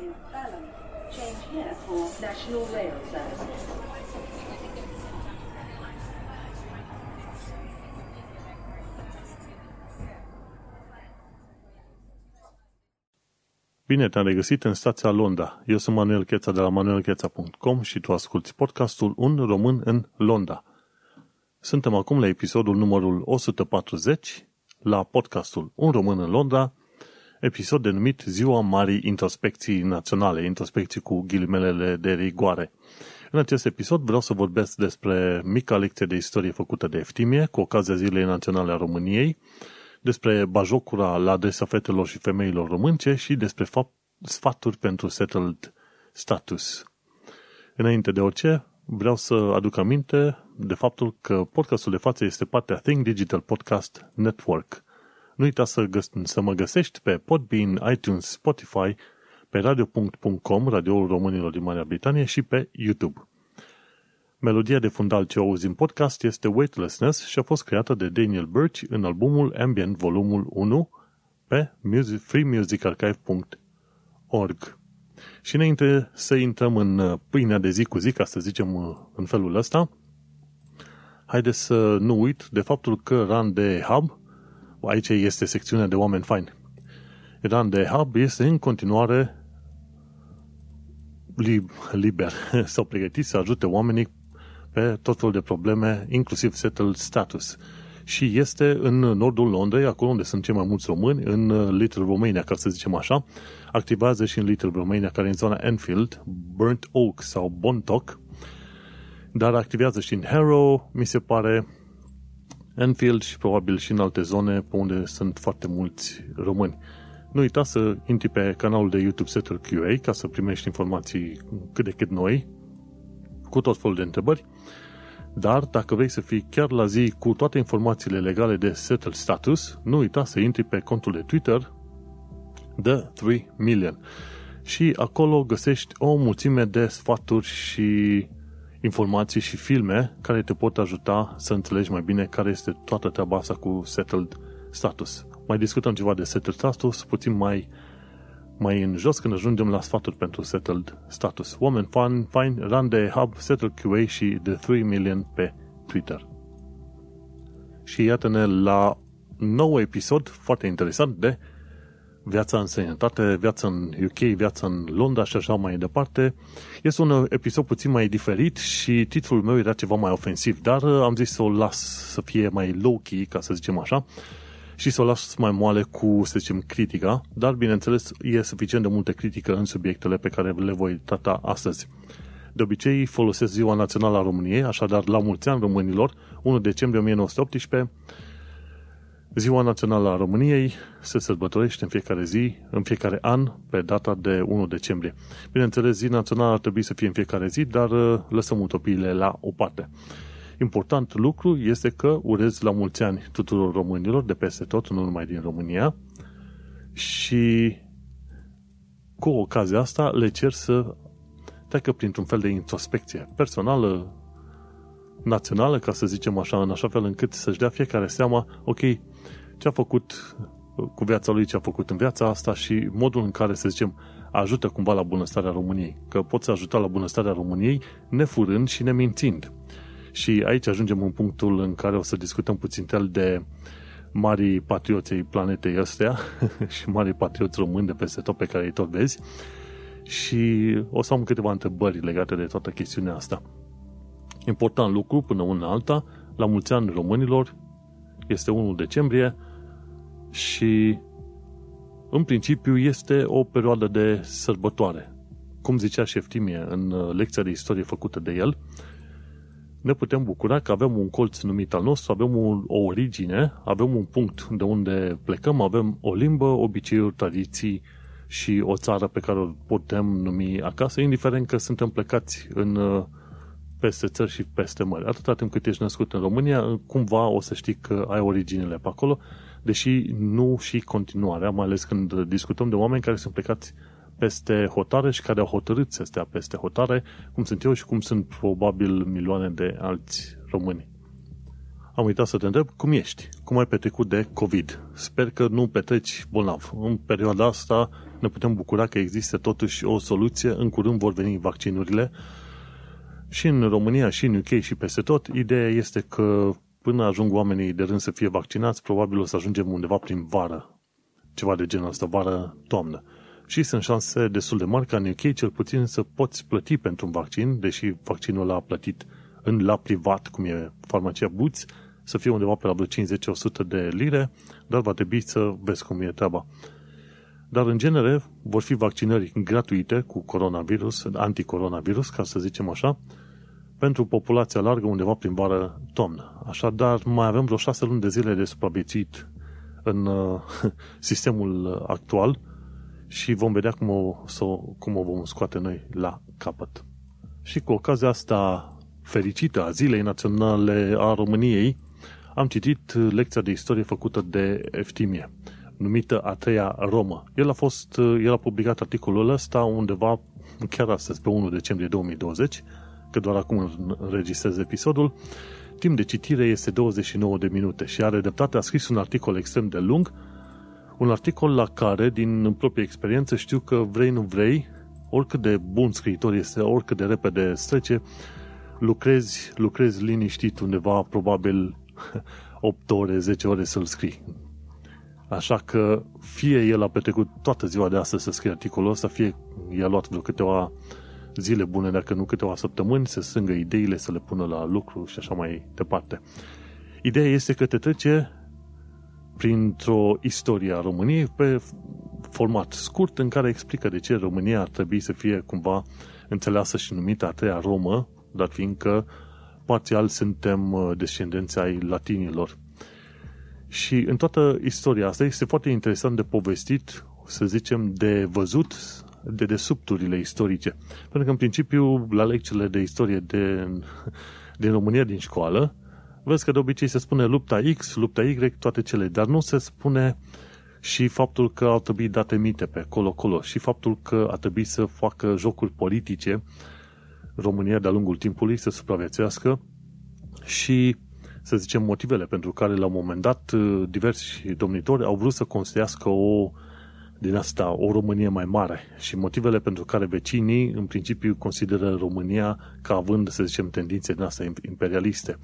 in Balham. Change here for National Rail Services. Bine te-am regăsit în stația Londra. Eu sunt Manuel Cheța de la manuelcheța.com și tu asculti podcastul Un român în Londra. Suntem acum la episodul numărul 140 la podcastul Un român în Londra, episod denumit Ziua Marii Introspecții Naționale, introspecții cu ghilimelele de rigoare. În acest episod vreau să vorbesc despre mica lecție de istorie făcută de Eftimie cu ocazia Zilei Naționale a României, despre bajocura la adresa fetelor și femeilor românce și despre fapt, sfaturi pentru settled status. Înainte de orice, vreau să aduc aminte de faptul că podcastul de față este partea Think Digital Podcast Network. Nu uita să, găs- să mă găsești pe Podbean, iTunes, Spotify, pe radio.com, radioul românilor din Marea Britanie și pe YouTube. Melodia de fundal ce auzi în podcast este Weightlessness și a fost creată de Daniel Birch în albumul Ambient volumul 1 pe freemusicarchive.org. Și înainte să intrăm în pâinea de zi cu zi, ca să zicem în felul ăsta, haideți să nu uit de faptul că Run de Hub, aici este secțiunea de oameni faini, Run de Hub este în continuare liber sau pregătit să ajute oamenii pe tot felul de probleme, inclusiv settled status. Și este în nordul Londrei, acolo unde sunt cei mai mulți români, în Little Romania, ca să zicem așa. Activează și în Little Romania, care e în zona Enfield, Burnt Oak sau Bontoc, dar activează și în Harrow, mi se pare, Enfield și probabil și în alte zone pe unde sunt foarte mulți români. Nu uita să intri pe canalul de YouTube Settle QA ca să primești informații cât de cât noi, cu tot felul de întrebări, dar dacă vrei să fii chiar la zi cu toate informațiile legale de Settle Status, nu uita să intri pe contul de Twitter The 3 Million. Și acolo găsești o mulțime de sfaturi și informații și filme care te pot ajuta să înțelegi mai bine care este toată treaba asta cu Settled Status. Mai discutăm ceva de Settled Status puțin mai mai în jos când ajungem la sfaturi pentru Settled Status. Oameni fan, fine, run de Hub, Settled QA și The 3 Million pe Twitter. Și iată-ne la nou episod foarte interesant de viața în sănătate, viața în UK, viața în Londra și așa mai departe. Este un episod puțin mai diferit și titlul meu era ceva mai ofensiv, dar am zis să o las să fie mai low-key, ca să zicem așa, și să o las mai moale cu, să zicem, critica, dar, bineînțeles, e suficient de multe critică în subiectele pe care le voi trata astăzi. De obicei folosesc Ziua Națională a României, așadar la mulți ani românilor, 1 decembrie 1918, Ziua Națională a României se sărbătorește în fiecare zi, în fiecare an, pe data de 1 decembrie. Bineînțeles, zi națională ar trebui să fie în fiecare zi, dar uh, lăsăm utopiile la o parte. Important lucru este că urez la mulți ani tuturor românilor de peste tot, nu numai din România, și cu ocazia asta le cer să treacă printr-un fel de introspecție personală, națională, ca să zicem așa, în așa fel încât să-și dea fiecare seama, ok, ce a făcut cu viața lui, ce a făcut în viața asta și modul în care, să zicem, ajută cumva la bunăstarea României. Că poți ajuta la bunăstarea României nefurând și nemințind. Și aici ajungem în punctul în care o să discutăm puțin de mari patrioții planetei astea și mari patrioți români de peste tot pe care îi tot vezi și o să am câteva întrebări legate de toată chestiunea asta. Important lucru, până una alta, la mulți ani românilor, este 1 decembrie și în principiu este o perioadă de sărbătoare. Cum zicea Șeftimie în lecția de istorie făcută de el, ne putem bucura că avem un colț numit al nostru, avem o, o origine, avem un punct de unde plecăm, avem o limbă, obiceiuri, tradiții și o țară pe care o putem numi acasă, indiferent că suntem plecați în peste țări și peste mări. Atâta timp cât ești născut în România, cumva o să știi că ai originele pe acolo, deși nu și continuarea, mai ales când discutăm de oameni care sunt plecați peste hotare și care au hotărât să stea peste hotare, cum sunt eu și cum sunt probabil milioane de alți români. am uitat să te întreb cum ești, cum ai petrecut de COVID. Sper că nu petreci bolnav. În perioada asta ne putem bucura că există totuși o soluție. În curând vor veni vaccinurile și în România, și în UK, și peste tot. Ideea este că până ajung oamenii de rând să fie vaccinați, probabil o să ajungem undeva prin vară. Ceva de genul ăsta, vară-toamnă. Și sunt șanse destul de mari ca în UK cel puțin să poți plăti pentru un vaccin, deși vaccinul l-a plătit în la privat, cum e farmacia Boots, să fie undeva pe la vreo 50-100 de lire, dar va trebui să vezi cum e treaba. Dar, în genere, vor fi vaccinări gratuite cu coronavirus, anticoronavirus, ca să zicem așa, pentru populația largă undeva prin vară-toamnă. Așadar, mai avem vreo șase luni de zile de supraviețuit în uh, sistemul actual și vom vedea cum o, cum o vom scoate noi la capăt. Și cu ocazia asta fericită a Zilei Naționale a României, am citit lecția de istorie făcută de Eftimie, numită A treia Romă. El a fost, el a publicat articolul ăsta undeva chiar astăzi, pe 1 decembrie 2020, că doar acum înregistrez episodul. Timp de citire este 29 de minute și are dreptate, a scris un articol extrem de lung, un articol la care, din proprie experiență, știu că vrei, nu vrei, oricât de bun scriitor este, oricât de repede strece, lucrezi, lucrezi liniștit undeva, probabil 8 ore, 10 ore să-l scrii. Așa că fie el a petrecut toată ziua de astăzi să scrie articolul ăsta, fie i-a luat vreo câteva zile bune, dacă nu câteva săptămâni, să strângă ideile, să le pună la lucru și așa mai departe. Ideea este că te trece printr-o istorie a României pe format scurt în care explică de ce România ar trebui să fie cumva înțeleasă și numită a treia Romă, dar fiindcă parțial suntem uh, descendenți ai latinilor. Și în toată istoria asta este foarte interesant de povestit, să zicem, de văzut de desubturile istorice. Pentru că, în principiu, la lecțiile de istorie de, din România, din școală, vezi că de obicei se spune lupta X, lupta Y, toate cele, dar nu se spune și faptul că au trebuit date mite pe acolo-acolo și faptul că a trebuit să facă jocuri politice România de-a lungul timpului să supraviețuiască și, să zicem, motivele pentru care la un moment dat diversi domnitori au vrut să construiască o din asta o Românie mai mare și motivele pentru care vecinii în principiu consideră România ca având, să zicem, tendințe din asta imperialiste.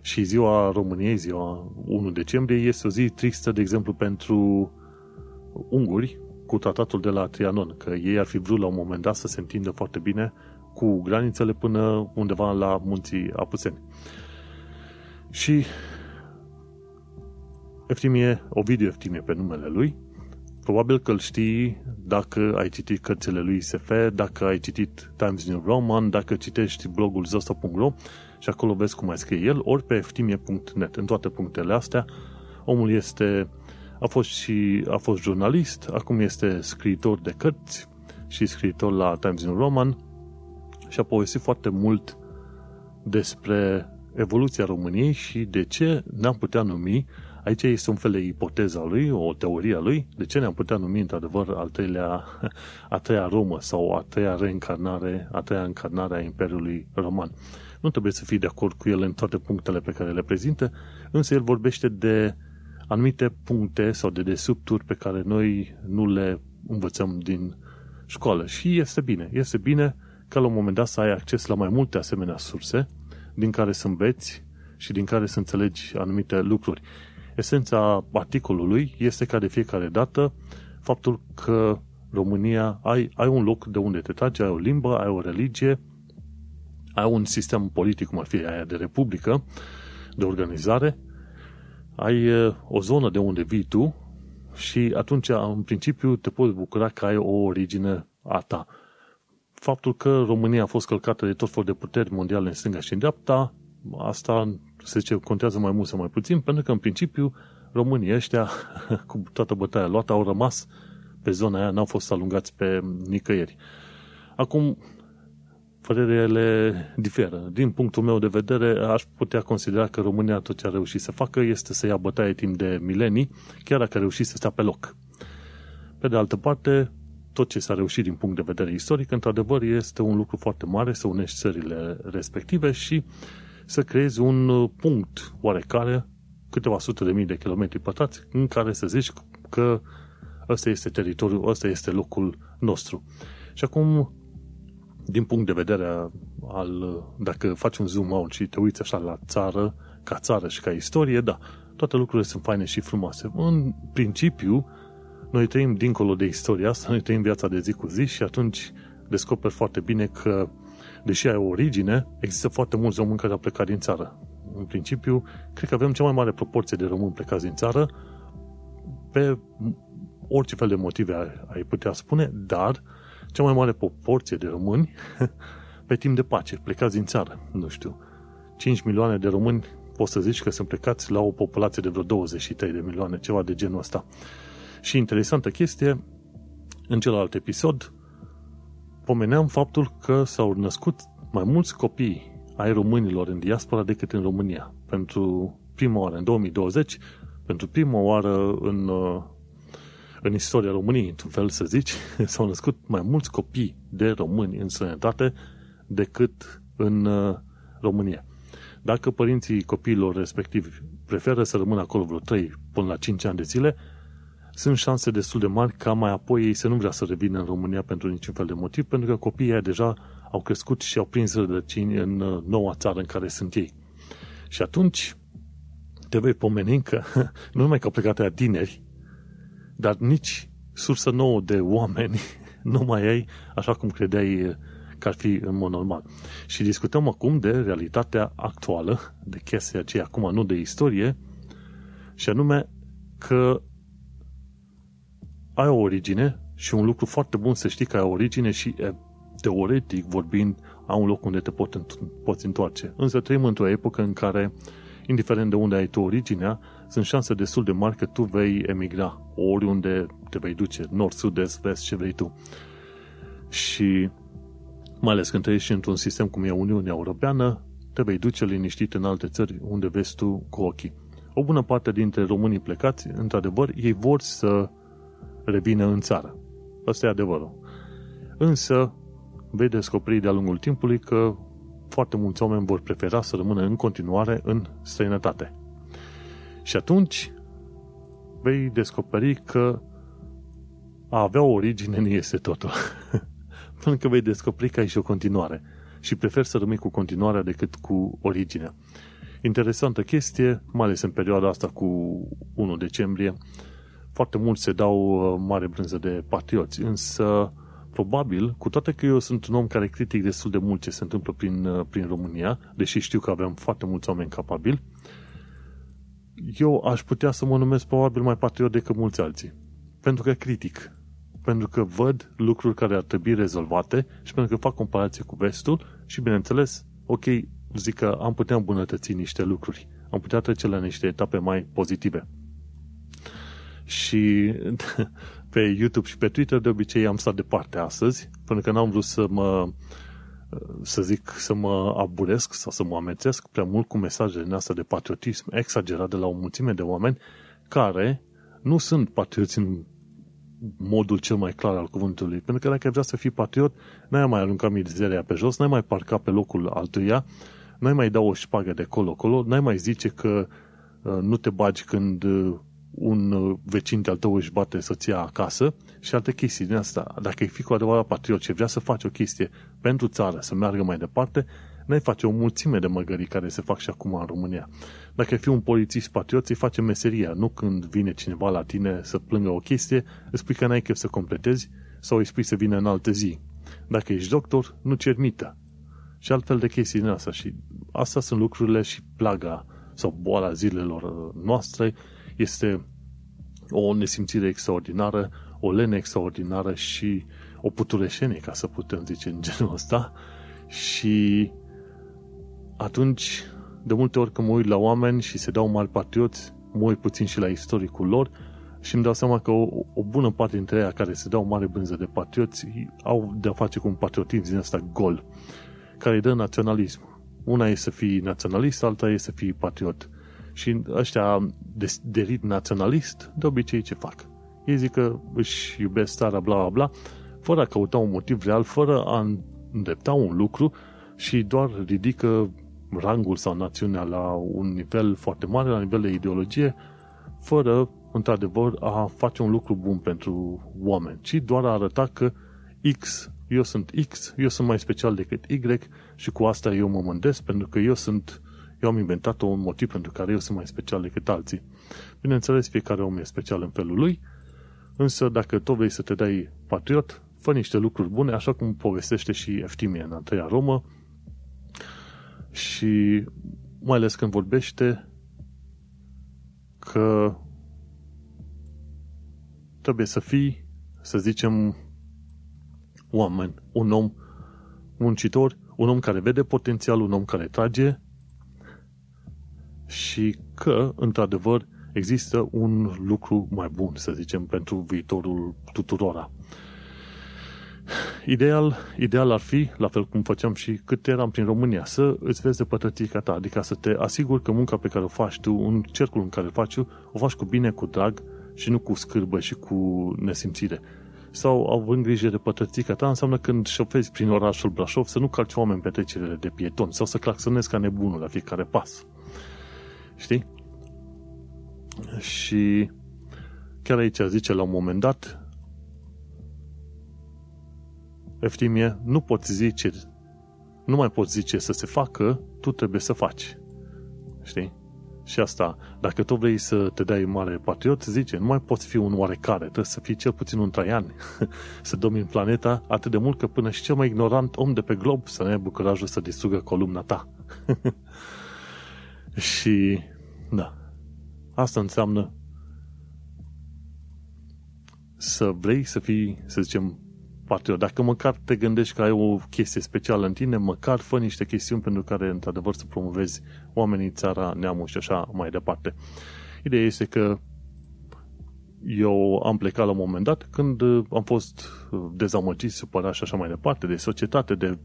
Și ziua României, ziua 1 decembrie, este o zi tristă, de exemplu, pentru unguri cu tratatul de la Trianon, că ei ar fi vrut la un moment dat să se întindă foarte bine cu granițele până undeva la munții Apuseni. Și Eftimie, Ovidiu Eftimie pe numele lui, probabil că îl știi dacă ai citit cărțile lui SF, dacă ai citit Times New Roman, dacă citești blogul zosta.ro și acolo vezi cum mai scrie el, ori pe eftimie.net. În toate punctele astea, omul este, a fost și a fost jurnalist, acum este scriitor de cărți și scriitor la Times New Roman și a povestit foarte mult despre evoluția României și de ce ne-am putea numi, aici este un fel de ipoteza lui, o teorie a lui, de ce ne-am putea numi într-adevăr al treilea, a treia Romă sau a treia reîncarnare, a treia încarnare a Imperiului Roman. Nu trebuie să fii de acord cu el în toate punctele pe care le prezintă, însă el vorbește de anumite puncte sau de desubturi pe care noi nu le învățăm din școală. Și este bine. Este bine ca la un moment dat să ai acces la mai multe asemenea surse din care să înveți și din care să înțelegi anumite lucruri. Esența articolului este ca de fiecare dată faptul că România ai, ai un loc de unde te tragi, ai o limbă, ai o religie, ai un sistem politic, cum ar fi aia de republică, de organizare, ai o zonă de unde vii tu și atunci, în principiu, te poți bucura că ai o origine a ta. Faptul că România a fost călcată de tot fel de puteri mondiale în stânga și în dreapta, asta se zice contează mai mult sau mai puțin, pentru că în principiu românii ăștia, cu toată bătaia luată, au rămas pe zona aia, n-au fost alungați pe nicăieri. Acum, părerele diferă. Din punctul meu de vedere, aș putea considera că România tot ce a reușit să facă este să ia bătaie timp de milenii, chiar dacă a reușit să stea pe loc. Pe de altă parte, tot ce s-a reușit din punct de vedere istoric, într-adevăr, este un lucru foarte mare să unești țările respective și să creezi un uh, punct oarecare, câteva sute de mii de kilometri pătrați, în care să zici că ăsta este teritoriul, ăsta este locul nostru. Și acum, din punct de vedere al, dacă faci un zoom out și te uiți așa la țară, ca țară și ca istorie, da, toate lucrurile sunt faine și frumoase. În principiu, noi trăim dincolo de istoria asta, noi trăim viața de zi cu zi și atunci descoperi foarte bine că, deși ai o origine, există foarte mulți români care au plecat din țară. În principiu, cred că avem cea mai mare proporție de români plecați din țară pe orice fel de motive ai putea spune, dar cea mai mare proporție de români pe timp de pace, plecați din țară, nu știu. 5 milioane de români poți să zici că sunt plecați la o populație de vreo 23 de milioane, ceva de genul ăsta. Și interesantă chestie, în celălalt episod, pomeneam faptul că s-au născut mai mulți copii ai românilor în diaspora decât în România. Pentru prima oară, în 2020, pentru prima oară în, uh, în istoria României, într-un fel să zici, s-au născut mai mulți copii de români în sănătate decât în uh, România. Dacă părinții copiilor respectivi preferă să rămână acolo vreo 3 până la 5 ani de zile, sunt șanse destul de mari ca mai apoi ei să nu vrea să revină în România pentru niciun fel de motiv, pentru că copiii deja au crescut și au prins rădăcini în uh, noua țară în care sunt ei. Și atunci te vei pomeni că nu numai că au plecat aia tineri, dar nici sursă nouă de oameni nu mai ai așa cum credeai uh, că ar fi în mod normal. Și discutăm acum de realitatea actuală, de chestia aceea, acum nu de istorie, și anume că ai o origine și un lucru foarte bun să știi că ai o origine și teoretic vorbind ai un loc unde te pot, poți întoarce. Însă trăim într-o epocă în care, indiferent de unde ai tu originea, sunt șanse destul de mari că tu vei emigra oriunde te vei duce, nord, sud, est, vest, ce vrei tu. Și mai ales când trăiești într-un sistem cum e Uniunea Europeană, te vei duce liniștit în alte țări unde vezi tu cu ochii. O bună parte dintre românii plecați, într-adevăr, ei vor să revină în țară. Asta e adevărul. Însă, vei descoperi de-a lungul timpului că foarte mulți oameni vor prefera să rămână în continuare în străinătate. Și atunci vei descoperi că a avea o origine nu este totul. Pentru că vei descoperi că ai și o continuare și prefer să rămâi cu continuarea decât cu originea. Interesantă chestie, mai ales în perioada asta cu 1 decembrie, foarte mulți se dau uh, mare brânză de patrioți, însă probabil, cu toate că eu sunt un om care critic destul de mult ce se întâmplă prin, uh, prin România, deși știu că avem foarte mulți oameni capabili, eu aș putea să mă numesc probabil mai patriot decât mulți alții. Pentru că critic. Pentru că văd lucruri care ar trebui rezolvate și pentru că fac comparație cu vestul și, bineînțeles, ok, zic că am putea îmbunătăți niște lucruri. Am putea trece la niște etape mai pozitive. Și pe YouTube și pe Twitter de obicei am stat departe astăzi, pentru că n-am vrut să mă să zic, să mă aburesc sau să mă amețesc prea mult cu mesajele noastre de patriotism exagerat de la o mulțime de oameni care nu sunt patrioți în modul cel mai clar al cuvântului. Pentru că dacă ai vrea să fii patriot, n-ai mai arunca mizeria pe jos, n-ai mai parca pe locul altuia, n-ai mai da o șpagă de colo-colo, n-ai mai zice că uh, nu te bagi când uh, un uh, vecin de-al tău își bate soția acasă și alte chestii din asta. Dacă ai fi cu adevărat patriot și vrea să faci o chestie pentru țară, să meargă mai departe, n-ai face o mulțime de măgării care se fac și acum în România. Dacă ai fi un polițist patriot, îți face meseria, nu când vine cineva la tine să plângă o chestie, îți spui că n-ai chef să completezi sau îi spui să vină în altă zi. Dacă ești doctor, nu cer mită. Și altfel de chestii din asta. Și astea sunt lucrurile și plaga sau boala zilelor noastre este o nesimțire extraordinară, o lene extraordinară și o putureșenie, ca să putem zice în genul ăsta. Și atunci, de multe ori când mă uit la oameni și se dau mari patrioți, mă uit puțin și la istoricul lor și îmi dau seama că o, o bună parte dintre ei care se dau mare bânză de patrioți au de-a face cu un patriotism din ăsta gol, care îi dă naționalism. Una e să fii naționalist, alta e să fii patriot. Și ăștia de, de rit naționalist, de obicei ce fac? Ei zic că își iubesc țara, bla, bla, bla, fără a căuta un motiv real, fără a îndrepta un lucru și doar ridică rangul sau națiunea la un nivel foarte mare, la nivel de ideologie, fără, într-adevăr, a face un lucru bun pentru oameni, ci doar a arăta că X, eu sunt X, eu sunt mai special decât Y și cu asta eu mă mândesc pentru că eu sunt, eu am inventat un motiv pentru care eu sunt mai special decât alții. Bineînțeles, fiecare om e special în felul lui, însă dacă tu vrei să te dai patriot, fă niște lucruri bune, așa cum povestește și Eftimie în a treia Romă, și mai ales când vorbește că trebuie să fii, să zicem, oameni, un om muncitor, un om care vede potențial, un om care trage și că, într-adevăr, există un lucru mai bun, să zicem, pentru viitorul tuturora. Ideal, ideal ar fi, la fel cum făceam și cât eram prin România, să îți vezi de pătrățica ta, adică să te asiguri că munca pe care o faci tu, în cercul în care o faci tu, o faci cu bine, cu drag și nu cu scârbă și cu nesimțire. Sau având grijă de pătrățica ta, înseamnă când șofezi prin orașul Brașov să nu calci oameni pe trecerile de pietoni sau să claxonezi ca nebunul la fiecare pas. Știi? Și chiar aici zice la un moment dat, Eftimie, nu poți zice, nu mai poți zice să se facă, tu trebuie să faci. Știi? Și asta, dacă tu vrei să te dai mare patriot, zice, nu mai poți fi un oarecare, trebuie să fii cel puțin un traian, să domini planeta atât de mult că până și cel mai ignorant om de pe glob să ne aibă curajul să distrugă columna ta. și, da, asta înseamnă să vrei să fii, să zicem, patriot. Dacă măcar te gândești că ai o chestie specială în tine, măcar fă niște chestiuni pentru care, într-adevăr, să promovezi oamenii, țara, neamul și așa mai departe. Ideea este că eu am plecat la un moment dat când am fost dezamăgit, supărat și așa mai departe, de societate, de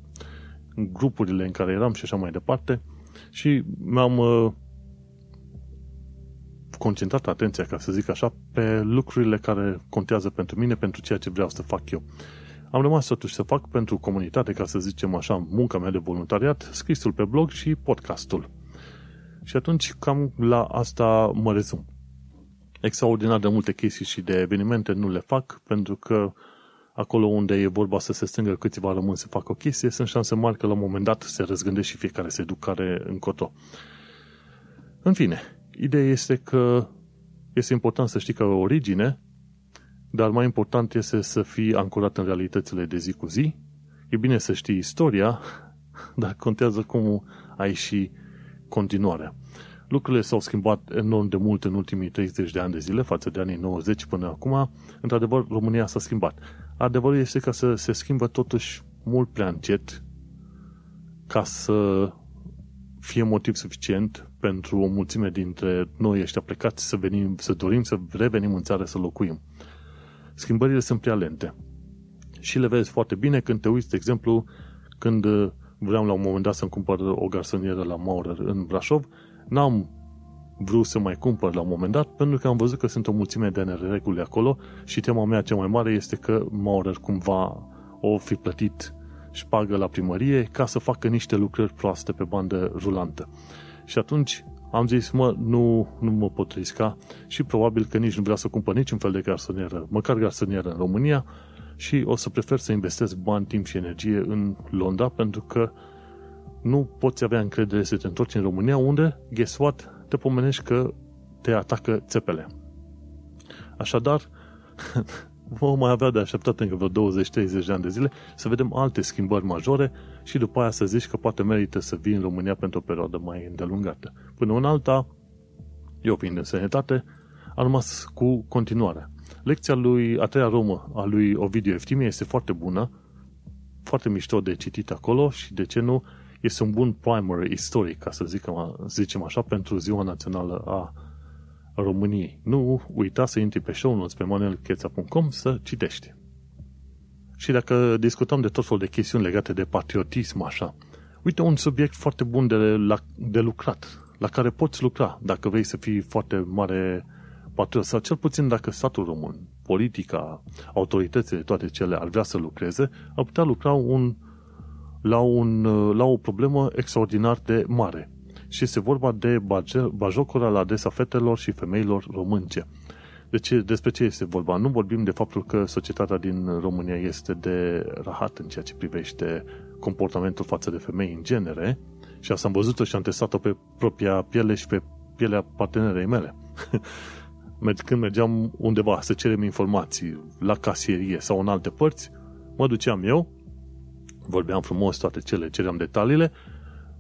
grupurile în care eram și așa mai departe și mi-am uh, concentrat atenția, ca să zic așa, pe lucrurile care contează pentru mine, pentru ceea ce vreau să fac eu. Am rămas totuși să fac pentru comunitate, ca să zicem așa, munca mea de voluntariat, scrisul pe blog și podcastul. Și atunci cam la asta mă rezum. Extraordinar de multe chestii și de evenimente nu le fac pentru că acolo unde e vorba să se strângă câțiva rămân să facă o chestie, sunt șanse mari că la un moment dat se răzgândește și fiecare se duc care încotro. În fine, ideea este că este important să știi că origine dar mai important este să fii ancorat în realitățile de zi cu zi. E bine să știi istoria, dar contează cum ai și continuarea. Lucrurile s-au schimbat enorm de mult în ultimii 30 de ani de zile față de anii 90 până acum. Într-adevăr, România s-a schimbat. Adevărul este că să se schimbă totuși mult prea încet ca să fie motiv suficient pentru o mulțime dintre noi ăștia plecați să, venim, să dorim să revenim în țară să locuim schimbările sunt prea lente. Și le vezi foarte bine când te uiți, de exemplu, când uh, vreau la un moment dat să-mi cumpăr o garsonieră la Maurer în Brașov, n-am vrut să mai cumpăr la un moment dat, pentru că am văzut că sunt o mulțime de nereguli acolo și tema mea cea mai mare este că Maurer cumva o fi plătit șpagă la primărie ca să facă niște lucrări proaste pe bandă rulantă. Și atunci am zis, mă, nu, nu mă pot risca și probabil că nici nu vreau să cumpăr niciun fel de garsonieră, măcar garsonieră în România și o să prefer să investesc bani, timp și energie în Londra pentru că nu poți avea încredere să te întorci în România unde, guess what, te pomenești că te atacă țepele. Așadar, vom mai avea de așteptat încă vreo 20-30 de ani de zile să vedem alte schimbări majore și după aia să zici că poate merită să vii în România pentru o perioadă mai îndelungată. Până în alta, eu fiind în sănătate, am rămas cu continuarea. Lecția lui a treia romă a lui Ovidiu Eftimie este foarte bună, foarte mișto de citit acolo și de ce nu, este un bun primer istoric, ca să zicem, zicem așa, pentru Ziua Națională a României. Nu uita să intri pe show notes pe manuelcheța.com să citești. Și dacă discutăm de tot felul de chestiuni legate de patriotism, așa, uite un subiect foarte bun de, la, de lucrat, la care poți lucra dacă vrei să fii foarte mare patriot, sau cel puțin dacă statul român, politica, autoritățile, toate cele ar vrea să lucreze, ar putea lucra un la, un, la o problemă extraordinar de mare. Și este vorba de bajocura la adresa fetelor și femeilor românce. De ce, despre ce este vorba? Nu vorbim de faptul că societatea din România este de rahat în ceea ce privește comportamentul față de femei în genere, și asta am văzut-o și am testat-o pe propria piele și pe pielea partenerei mele. Când mergeam undeva să cerem informații la casierie sau în alte părți, mă duceam eu, vorbeam frumos toate cele, ceream detaliile,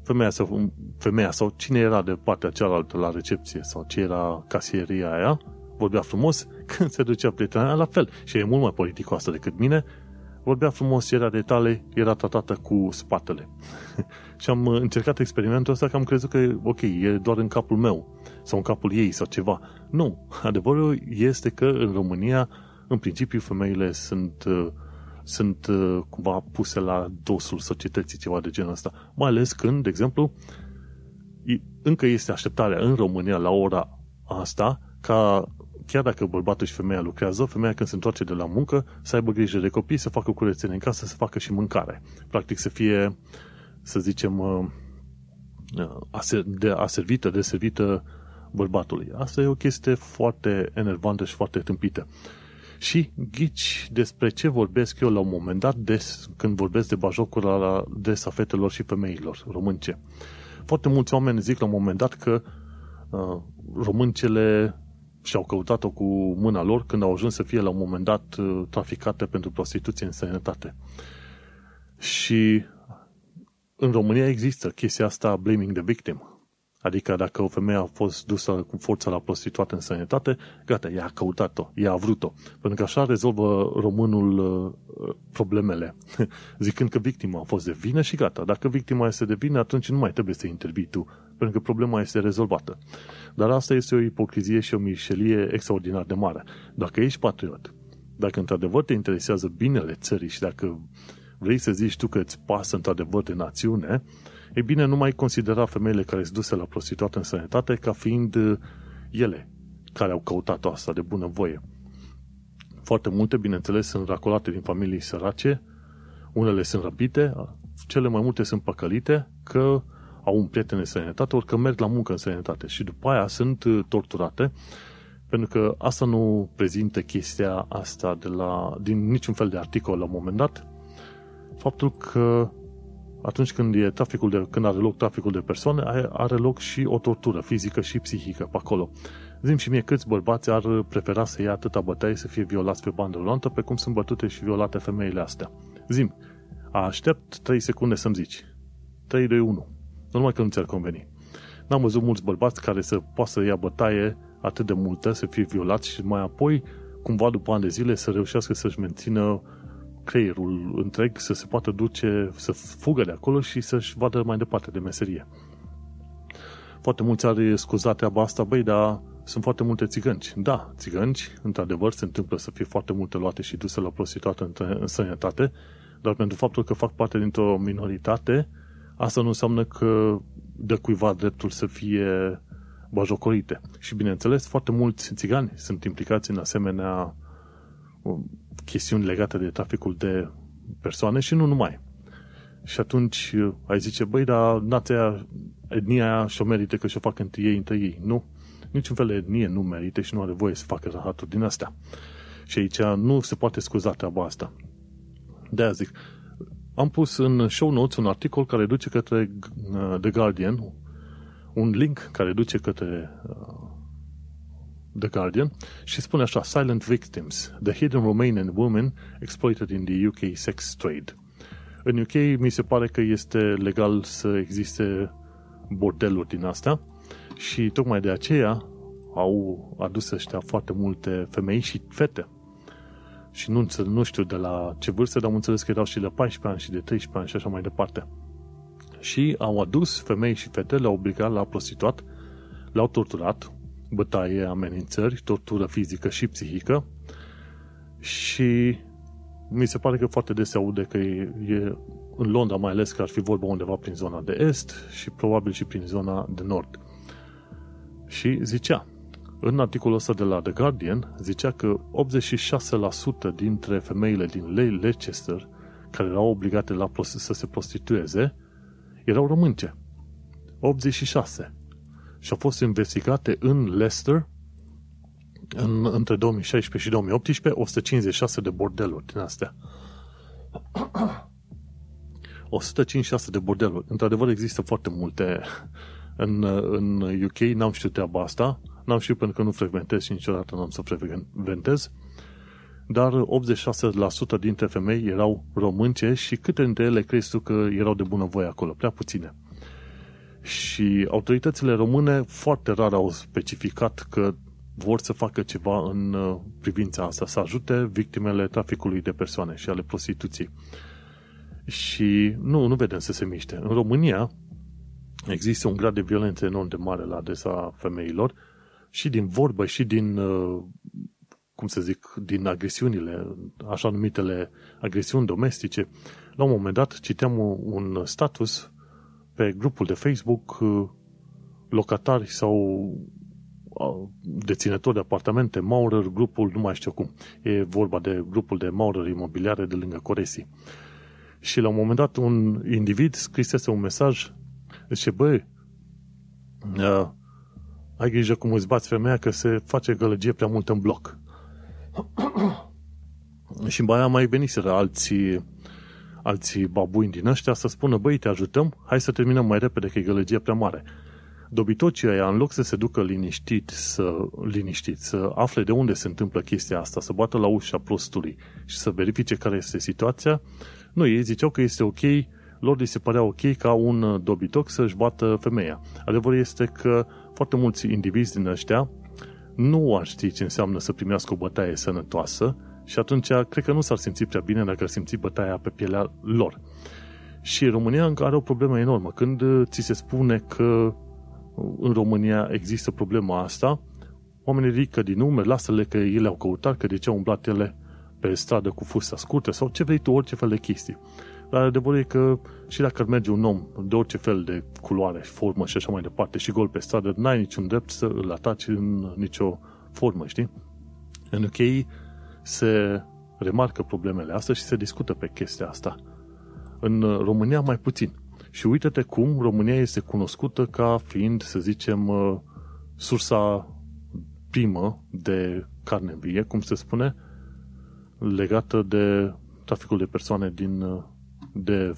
femeia sau, femeia sau cine era de partea cealaltă la recepție sau ce era casieria aia, vorbea frumos, când se ducea prietena la fel. Și e mult mai politicoasă decât mine, vorbea frumos, era de tale, era tratată cu spatele. și am încercat experimentul ăsta că am crezut că, ok, e doar în capul meu sau în capul ei sau ceva. Nu, adevărul este că în România, în principiu, femeile sunt, uh, sunt uh, cumva puse la dosul societății, ceva de genul ăsta. Mai ales când, de exemplu, încă este așteptarea în România la ora asta ca chiar dacă bărbatul și femeia lucrează, femeia când se întoarce de la muncă, să aibă grijă de copii, să facă curățenie în casă, să facă și mâncare. Practic să fie, să zicem, uh, de aservită, de servită bărbatului. Asta e o chestie foarte enervantă și foarte tâmpită. Și ghici despre ce vorbesc eu la un moment dat des, când vorbesc de bajocura de safetelor și femeilor românce. Foarte mulți oameni zic la un moment dat că uh, româncele și-au căutat-o cu mâna lor când au ajuns să fie la un moment dat uh, traficate pentru prostituție în sănătate. Și în România există chestia asta blaming the victim. Adică dacă o femeie a fost dusă cu forța la prostituată în sănătate, gata, ea a căutat-o, ea a vrut-o. Pentru că așa rezolvă românul uh, problemele, zicând că victima a fost de vină și gata. Dacă victima este de vină, atunci nu mai trebuie să intervii tu, pentru că problema este rezolvată. Dar asta este o ipocrizie și o mișelie extraordinar de mare. Dacă ești patriot, dacă într-adevăr te interesează binele țării și dacă vrei să zici tu că îți pasă într-adevăr de națiune, ei bine, nu mai considera femeile care sunt duse la prostituată în sănătate ca fiind uh, ele care au căutat asta de bună voie. Foarte multe, bineînțeles, sunt racolate din familii sărace, unele sunt răpite, cele mai multe sunt păcălite că au un prieten în sănătate, ori că merg la muncă în sănătate și după aia sunt uh, torturate pentru că asta nu prezintă chestia asta de la, din niciun fel de articol la un moment dat, faptul că atunci când, e traficul de, când are loc traficul de persoane, are loc și o tortură fizică și psihică pe acolo. Zim și mie câți bărbați ar prefera să ia atâta bătaie să fie violați pe bandă rulantă, pe cum sunt bătute și violate femeile astea. Zim, aștept 3 secunde să-mi zici. 3, 2, 1. Nu numai că nu ți-ar conveni. N-am văzut mulți bărbați care să poată să ia bătaie atât de multă, să fie violați și mai apoi, cumva după ani de zile, să reușească să-și mențină creierul întreg să se poată duce, să fugă de acolo și să-și vadă mai departe de meserie. Foarte mulți are scuzat treaba asta, băi, dar sunt foarte multe țigănci. Da, țigănci, într-adevăr, se întâmplă să fie foarte multe luate și duse la prostituată în, în sănătate, dar pentru faptul că fac parte dintr-o minoritate, asta nu înseamnă că dă cuiva dreptul să fie bajocorite. Și bineînțeles, foarte mulți țigani sunt implicați în asemenea chestiuni legate de traficul de persoane și nu numai. Și atunci uh, ai zice, băi, dar nația, etnia aia și-o merită că și-o fac între ei, între ei. Nu. Niciun fel de etnie nu merită și nu are voie să facă rahaturi din astea. Și aici nu se poate scuza treaba asta. De-aia zic, am pus în show notes un articol care duce către uh, The Guardian, un link care duce către uh, The Guardian, și spune așa, Silent Victims, the hidden Romanian women exploited in the UK sex trade. În UK mi se pare că este legal să existe bordeluri din astea și tocmai de aceea au adus ăștia foarte multe femei și fete. Și nu, nu știu de la ce vârstă, dar am înțeles că erau și de 14 ani și de 13 ani și așa mai departe. Și au adus femei și fete, le-au obligat la prostituat, le-au torturat, bătaie, amenințări, tortură fizică și psihică și mi se pare că foarte des se aude că e, e în Londra mai ales că ar fi vorba undeva prin zona de est și probabil și prin zona de nord. Și zicea, în articolul ăsta de la The Guardian, zicea că 86% dintre femeile din Leicester care erau obligate la să se prostitueze erau românce. 86. Și au fost investigate în Leicester în, între 2016 și 2018 156 de bordeluri din astea. 156 de bordeluri. Într-adevăr există foarte multe în, în UK, n-am știut treaba asta, n-am știut pentru că nu frecventez și niciodată n-am să frecventez, dar 86% dintre femei erau românce și câte dintre ele crezi tu că erau de bunăvoie acolo? Prea puține. Și autoritățile române foarte rar au specificat că vor să facă ceva în uh, privința asta, să ajute victimele traficului de persoane și ale prostituției. Și nu, nu vedem să se miște. În România există un grad de violență enorm de mare la adresa femeilor și din vorbă și din, uh, cum să zic, din agresiunile, așa numitele agresiuni domestice. La un moment dat citeam un status pe grupul de Facebook uh, locatari sau deținători de apartamente, Maurer, grupul, nu mai știu cum. E vorba de grupul de Maurer imobiliare de lângă Coresi. Și la un moment dat un individ scrisese un mesaj, zice, băi, uh, ai grijă cum îți bați femeia că se face gălăgie prea mult în bloc. și în baia mai veniseră alții, alții babuini din ăștia să spună, băi, te ajutăm, hai să terminăm mai repede că e gălăgie prea mare dobitocii ăia, în loc să se ducă liniștit, să, liniștit, să afle de unde se întâmplă chestia asta, să bată la ușa prostului și să verifice care este situația, nu, ei ziceau că este ok, lor li se părea ok ca un dobitoc să-și bată femeia. Adevărul este că foarte mulți indivizi din ăștia nu ar ști ce înseamnă să primească o bătaie sănătoasă și atunci cred că nu s-ar simți prea bine dacă ar simți bătaia pe pielea lor. Și România încă are o problemă enormă. Când ți se spune că în România există problema asta, oamenii ridică din nume, lasă-le că ele au căutat, că de ce au umblat ele pe stradă cu fusta scurtă sau ce vrei tu, orice fel de chestii. Dar adevărul e că și dacă ar merge un om de orice fel de culoare, formă și așa mai departe și gol pe stradă, n-ai niciun drept să îl ataci în nicio formă, știi? În UK se remarcă problemele astea și se discută pe chestia asta. În România mai puțin. Și uite-te cum România este cunoscută ca fiind, să zicem, uh, sursa primă de carne vie, cum se spune, legată de traficul de persoane din, uh, de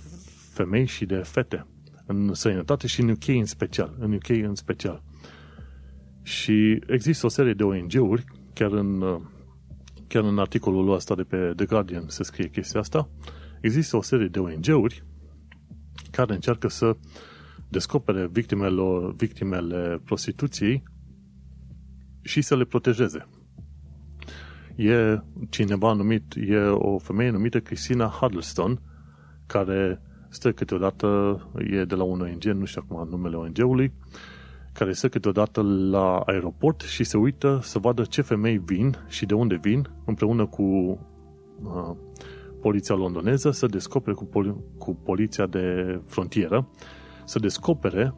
femei și de fete în sănătate și în UK în special. În UK în special. Și există o serie de ONG-uri, chiar în, uh, chiar în articolul ăsta de pe The Guardian se scrie chestia asta, există o serie de ONG-uri care încearcă să descopere victimele, victimele prostituției și să le protejeze. E cineva numit, e o femeie numită Christina Huddleston, care stă câteodată, e de la un ONG, nu știu acum numele ONG-ului, care stă câteodată la aeroport și se uită să vadă ce femei vin și de unde vin, împreună cu uh, poliția londoneză să descopere cu, poli- cu poliția de frontieră, să descopere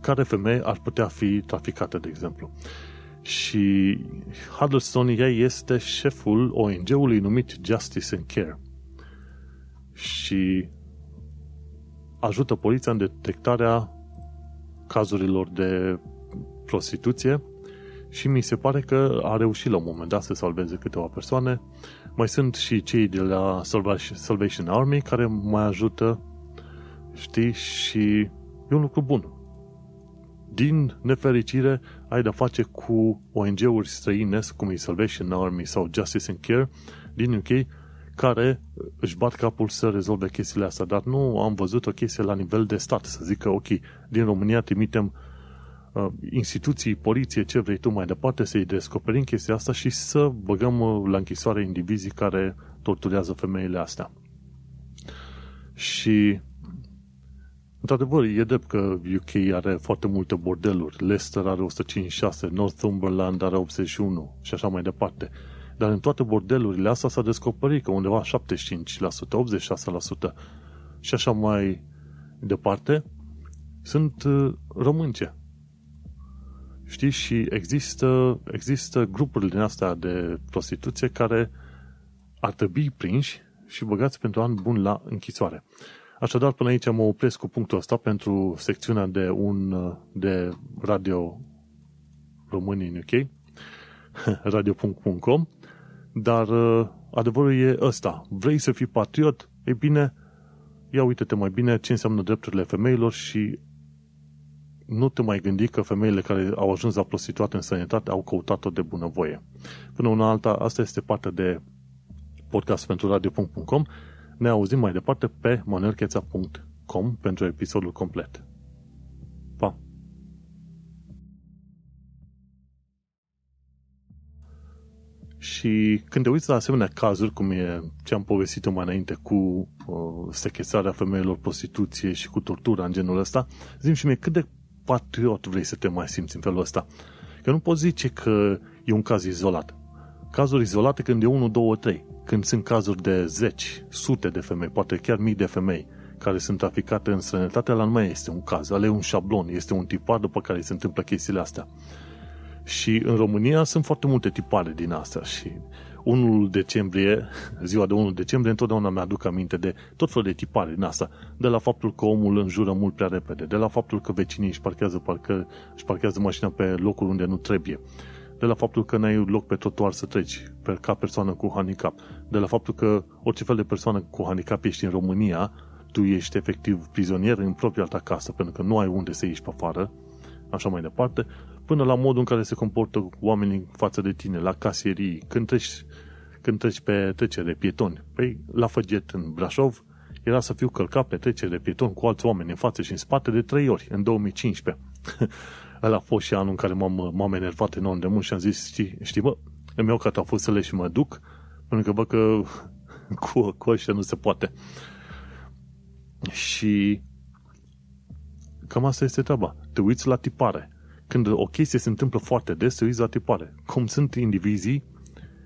care femei ar putea fi traficate, de exemplu. Și Huddleston, ea este șeful ONG-ului numit Justice and Care. Și ajută poliția în detectarea cazurilor de prostituție și mi se pare că a reușit la un moment dat să salveze câteva persoane mai sunt și cei de la Salvation Army care mai ajută, știi, și e un lucru bun. Din nefericire, ai de-a face cu ONG-uri străine, cum e Salvation Army sau Justice and Care din UK, care își bat capul să rezolve chestiile astea, dar nu am văzut o chestie la nivel de stat, să zică, ok, din România trimitem uh, instituții, poliție, ce vrei tu mai departe, să-i descoperim chestia asta și să băgăm uh, la închisoare indivizii care torturează femeile astea. Și Într-adevăr, e drept că UK are foarte multe bordeluri. Leicester are 156, Northumberland are 81 și așa mai departe. Dar în toate bordelurile astea s-a descoperit că undeva 75%, 86% și așa mai departe sunt uh, românce. Știți? Și există, există grupuri din astea de prostituție care ar trebui prinși și băgați pentru an bun la închisoare. Așadar, până aici mă opresc cu punctul ăsta pentru secțiunea de un de radio românii în UK, radio.com, dar uh, adevărul e ăsta. Vrei să fii patriot? E bine, ia uite-te mai bine ce înseamnă drepturile femeilor și nu te mai gândi că femeile care au ajuns la prostituate în sănătate au căutat-o de bunăvoie. Până una alta, asta este partea de podcast pentru radio.com. Ne auzim mai departe pe manuelcheța.com pentru episodul complet. Și când te uiți la asemenea cazuri, cum e ce am povestit mai înainte cu uh, sechestrarea femeilor, prostituție și cu tortura în genul ăsta, zim și mie cât de patriot vrei să te mai simți în felul ăsta. Că nu poți zice că e un caz izolat. Cazuri izolate când e 1, 2, 3. Când sunt cazuri de zeci, sute de femei, poate chiar mii de femei care sunt traficate în străinătate, la nu mai este un caz, ale un șablon, este un tipar după care se întâmplă chestiile astea. Și în România sunt foarte multe tipare din astea și 1 decembrie, ziua de 1 decembrie, întotdeauna mi-aduc aminte de tot felul de tipare din asta. De la faptul că omul înjură mult prea repede, de la faptul că vecinii își parchează, parcă, își parchează mașina pe locul unde nu trebuie, de la faptul că n-ai loc pe trotuar să treci pe, ca persoană cu handicap, de la faptul că orice fel de persoană cu handicap ești în România, tu ești efectiv prizonier în propria ta casă, pentru că nu ai unde să ieși pe afară, așa mai departe, până la modul în care se comportă oamenii față de tine, la casierii, când treci, când treci pe trecere pietoni. Păi, la Făget, în Brașov, era să fiu călcat pe trecere de pieton cu alți oameni în față și în spate de trei ori, în 2015. Ăla a fost și anul în care m-am, m-am enervat enorm de mult și am zis, știi, știi bă, îmi iau catafusele și mă duc, pentru că bă că cu, cu ăștia nu se poate. Și cam asta este treaba. Te uiți la tipare când o chestie se întâmplă foarte des, se uiți la tipare. Cum sunt indivizii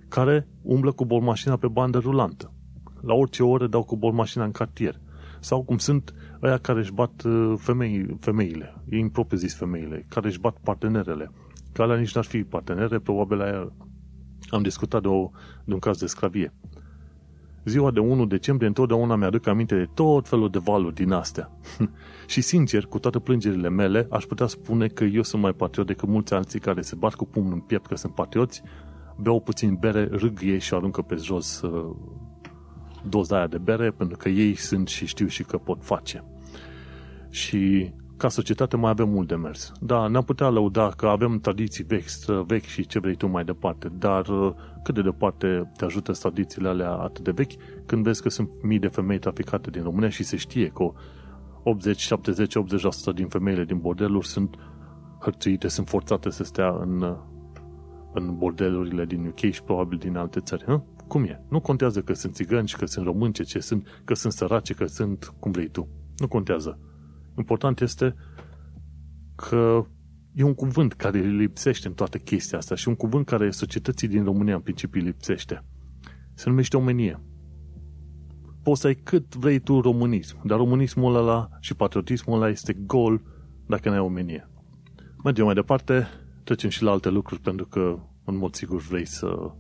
care umblă cu bormașina pe bandă rulantă. La orice oră dau cu bormașina în cartier. Sau cum sunt ăia care își bat uh, femei, femeile, ei impropriu zis femeile, care își bat partenerele. Că alea nici n-ar fi partenere, probabil aia am discutat de, o, de un caz de sclavie ziua de 1 decembrie întotdeauna mi-aduc aminte de tot felul de valuri din astea. și sincer, cu toate plângerile mele, aș putea spune că eu sunt mai patriot decât mulți alții care se bat cu pumnul în piept că sunt patrioți, beau puțin bere, râg ei și aruncă pe jos uh, doza aia de bere, pentru că ei sunt și știu și că pot face. Și ca societate mai avem mult de mers. Da, ne-am putea lăuda că avem tradiții vechi, vechi și ce vrei tu mai departe, dar uh, cât de departe te ajută tradițiile alea atât de vechi când vezi că sunt mii de femei traficate din România și se știe că 80, 70, 80% din femeile din bordeluri sunt hărțuite, sunt forțate să stea în, în bordelurile din UK și probabil din alte țări. Hă? Cum e? Nu contează că sunt țigăni, că sunt români, ce sunt, că sunt săraci, că sunt cum vrei tu. Nu contează. Important este că e un cuvânt care lipsește în toată chestia asta și un cuvânt care societății din România în principiu lipsește. Se numește omenie. Poți să ai cât vrei tu românism, dar românismul ăla și patriotismul ăla este gol dacă n-ai omenie. Mergem mai departe, trecem și la alte lucruri pentru că în mod sigur vrei să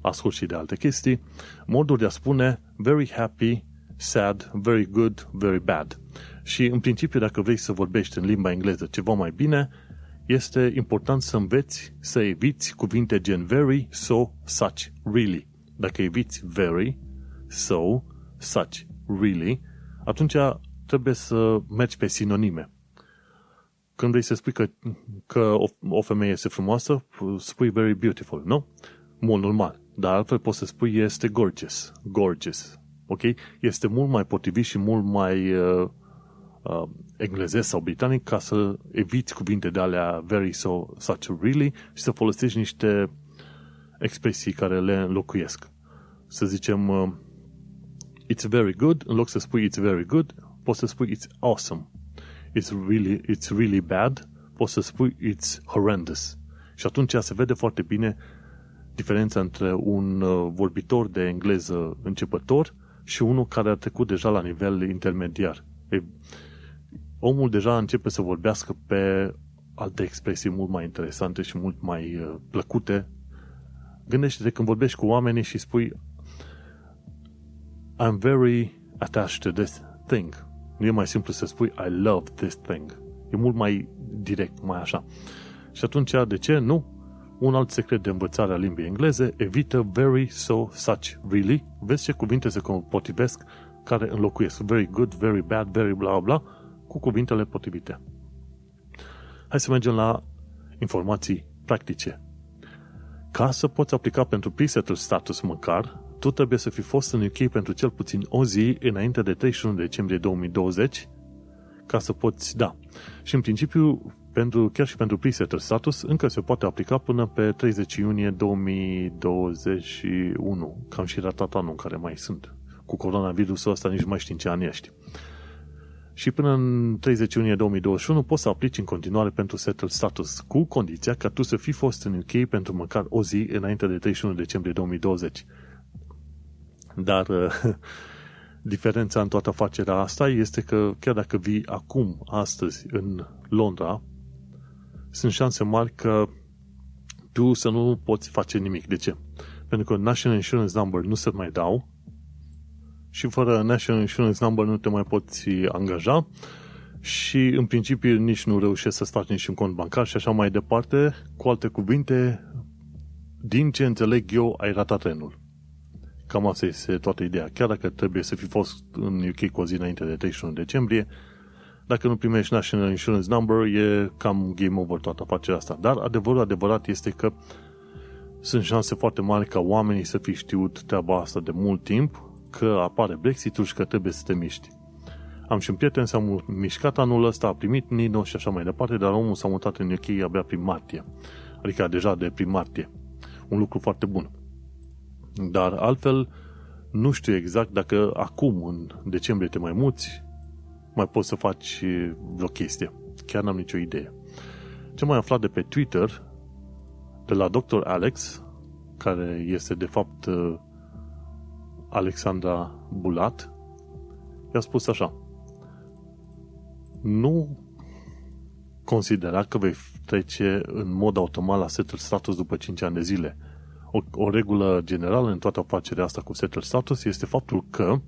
asculti și de alte chestii. Modul de a spune very happy, sad, very good, very bad. Și în principiu, dacă vrei să vorbești în limba engleză ceva mai bine, este important să înveți să eviți cuvinte gen very, so, such, really. Dacă eviți very, so, such, really, atunci trebuie să mergi pe sinonime. Când vrei să spui că, că o, o femeie este frumoasă, spui very beautiful, nu? Mult normal. Dar altfel poți să spui este gorgeous. Gorgeous. Ok? Este mult mai potrivit și mult mai uh, uh, englezesc sau britanic ca să eviți cuvinte de alea very so, such really și să folosești niște expresii care le înlocuiesc. Să zicem uh, it's very good, în loc să spui it's very good, poți să spui it's awesome. It's really, it's really bad, poți să spui it's horrendous. Și atunci se vede foarte bine diferența între un uh, vorbitor de engleză începător și unul care a trecut deja la nivel intermediar. E, omul deja începe să vorbească pe alte expresii mult mai interesante și mult mai uh, plăcute. Gândește-te când vorbești cu oamenii și spui I'm very attached to this thing. Nu e mai simplu să spui I love this thing. E mult mai direct, mai așa. Și atunci, de ce? Nu. Un alt secret de învățare a limbii engleze, evită very, so, such, really. Vezi ce cuvinte se potrivesc care înlocuiesc very good, very bad, very bla bla cu cuvintele potrivite. Hai să mergem la informații practice. Ca să poți aplica pentru pre-settled status măcar, tu trebuie să fi fost în UK pentru cel puțin o zi înainte de 31 decembrie 2020 ca să poți da. Și în principiu, pentru, chiar și pentru pre-settled status, încă se poate aplica până pe 30 iunie 2021. Cam și ratat anul în care mai sunt. Cu coronavirusul ăsta nici mai știm ce ani ești și până în 30 iunie 2021 poți să aplici în continuare pentru settled status, cu condiția ca tu să fii fost în UK pentru măcar o zi înainte de 31 decembrie 2020. Dar diferența în toată afacerea asta este că chiar dacă vii acum, astăzi, în Londra, sunt șanse mari că tu să nu poți face nimic. De ce? Pentru că National Insurance Number nu se mai dau, și fără National Insurance Number nu te mai poți angaja și în principiu nici nu reușești să-ți faci nici un cont bancar și așa mai departe. Cu alte cuvinte, din ce înțeleg eu, ai ratat trenul. Cam asta este toată ideea. Chiar dacă trebuie să fi fost în UK cu o zi înainte de 31 decembrie, dacă nu primești National Insurance Number, e cam game over toată afacerea asta. Dar adevărul adevărat este că sunt șanse foarte mari ca oamenii să fi știut treaba asta de mult timp că apare Brexit-ul și că trebuie să te miști. Am și un prieten s-a mișcat anul ăsta, a primit Nino și așa mai departe, dar omul s-a mutat în UK abia prin martie. Adică deja de prin martie. Un lucru foarte bun. Dar altfel, nu știu exact dacă acum, în decembrie, te mai muți, mai poți să faci vreo chestie. Chiar n-am nicio idee. Ce mai aflat de pe Twitter, de la Dr. Alex, care este de fapt Alexandra Bulat, i-a spus așa nu considera că vei trece în mod automat la settle status după 5 ani de zile. O, o regulă generală în toată afacerea asta cu settle status este faptul că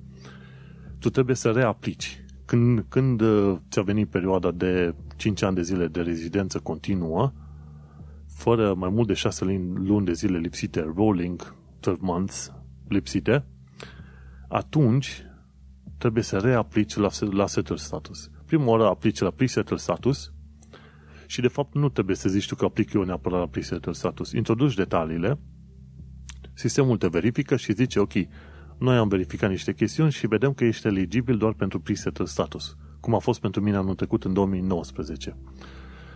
tu trebuie să reaplici. Când, când uh, ți-a venit perioada de 5 ani de zile de rezidență continuă, fără mai mult de 6 luni de zile lipsite, rolling 12 months lipsite, atunci trebuie să reaplici la, la settle status. Prima oară aplici la pre-settle status și de fapt nu trebuie să zici tu că aplic eu neapărat la pre-settle status. Introduci detaliile, sistemul te verifică și zice ok, noi am verificat niște chestiuni și vedem că ești eligibil doar pentru pre-settle status, cum a fost pentru mine anul trecut în 2019.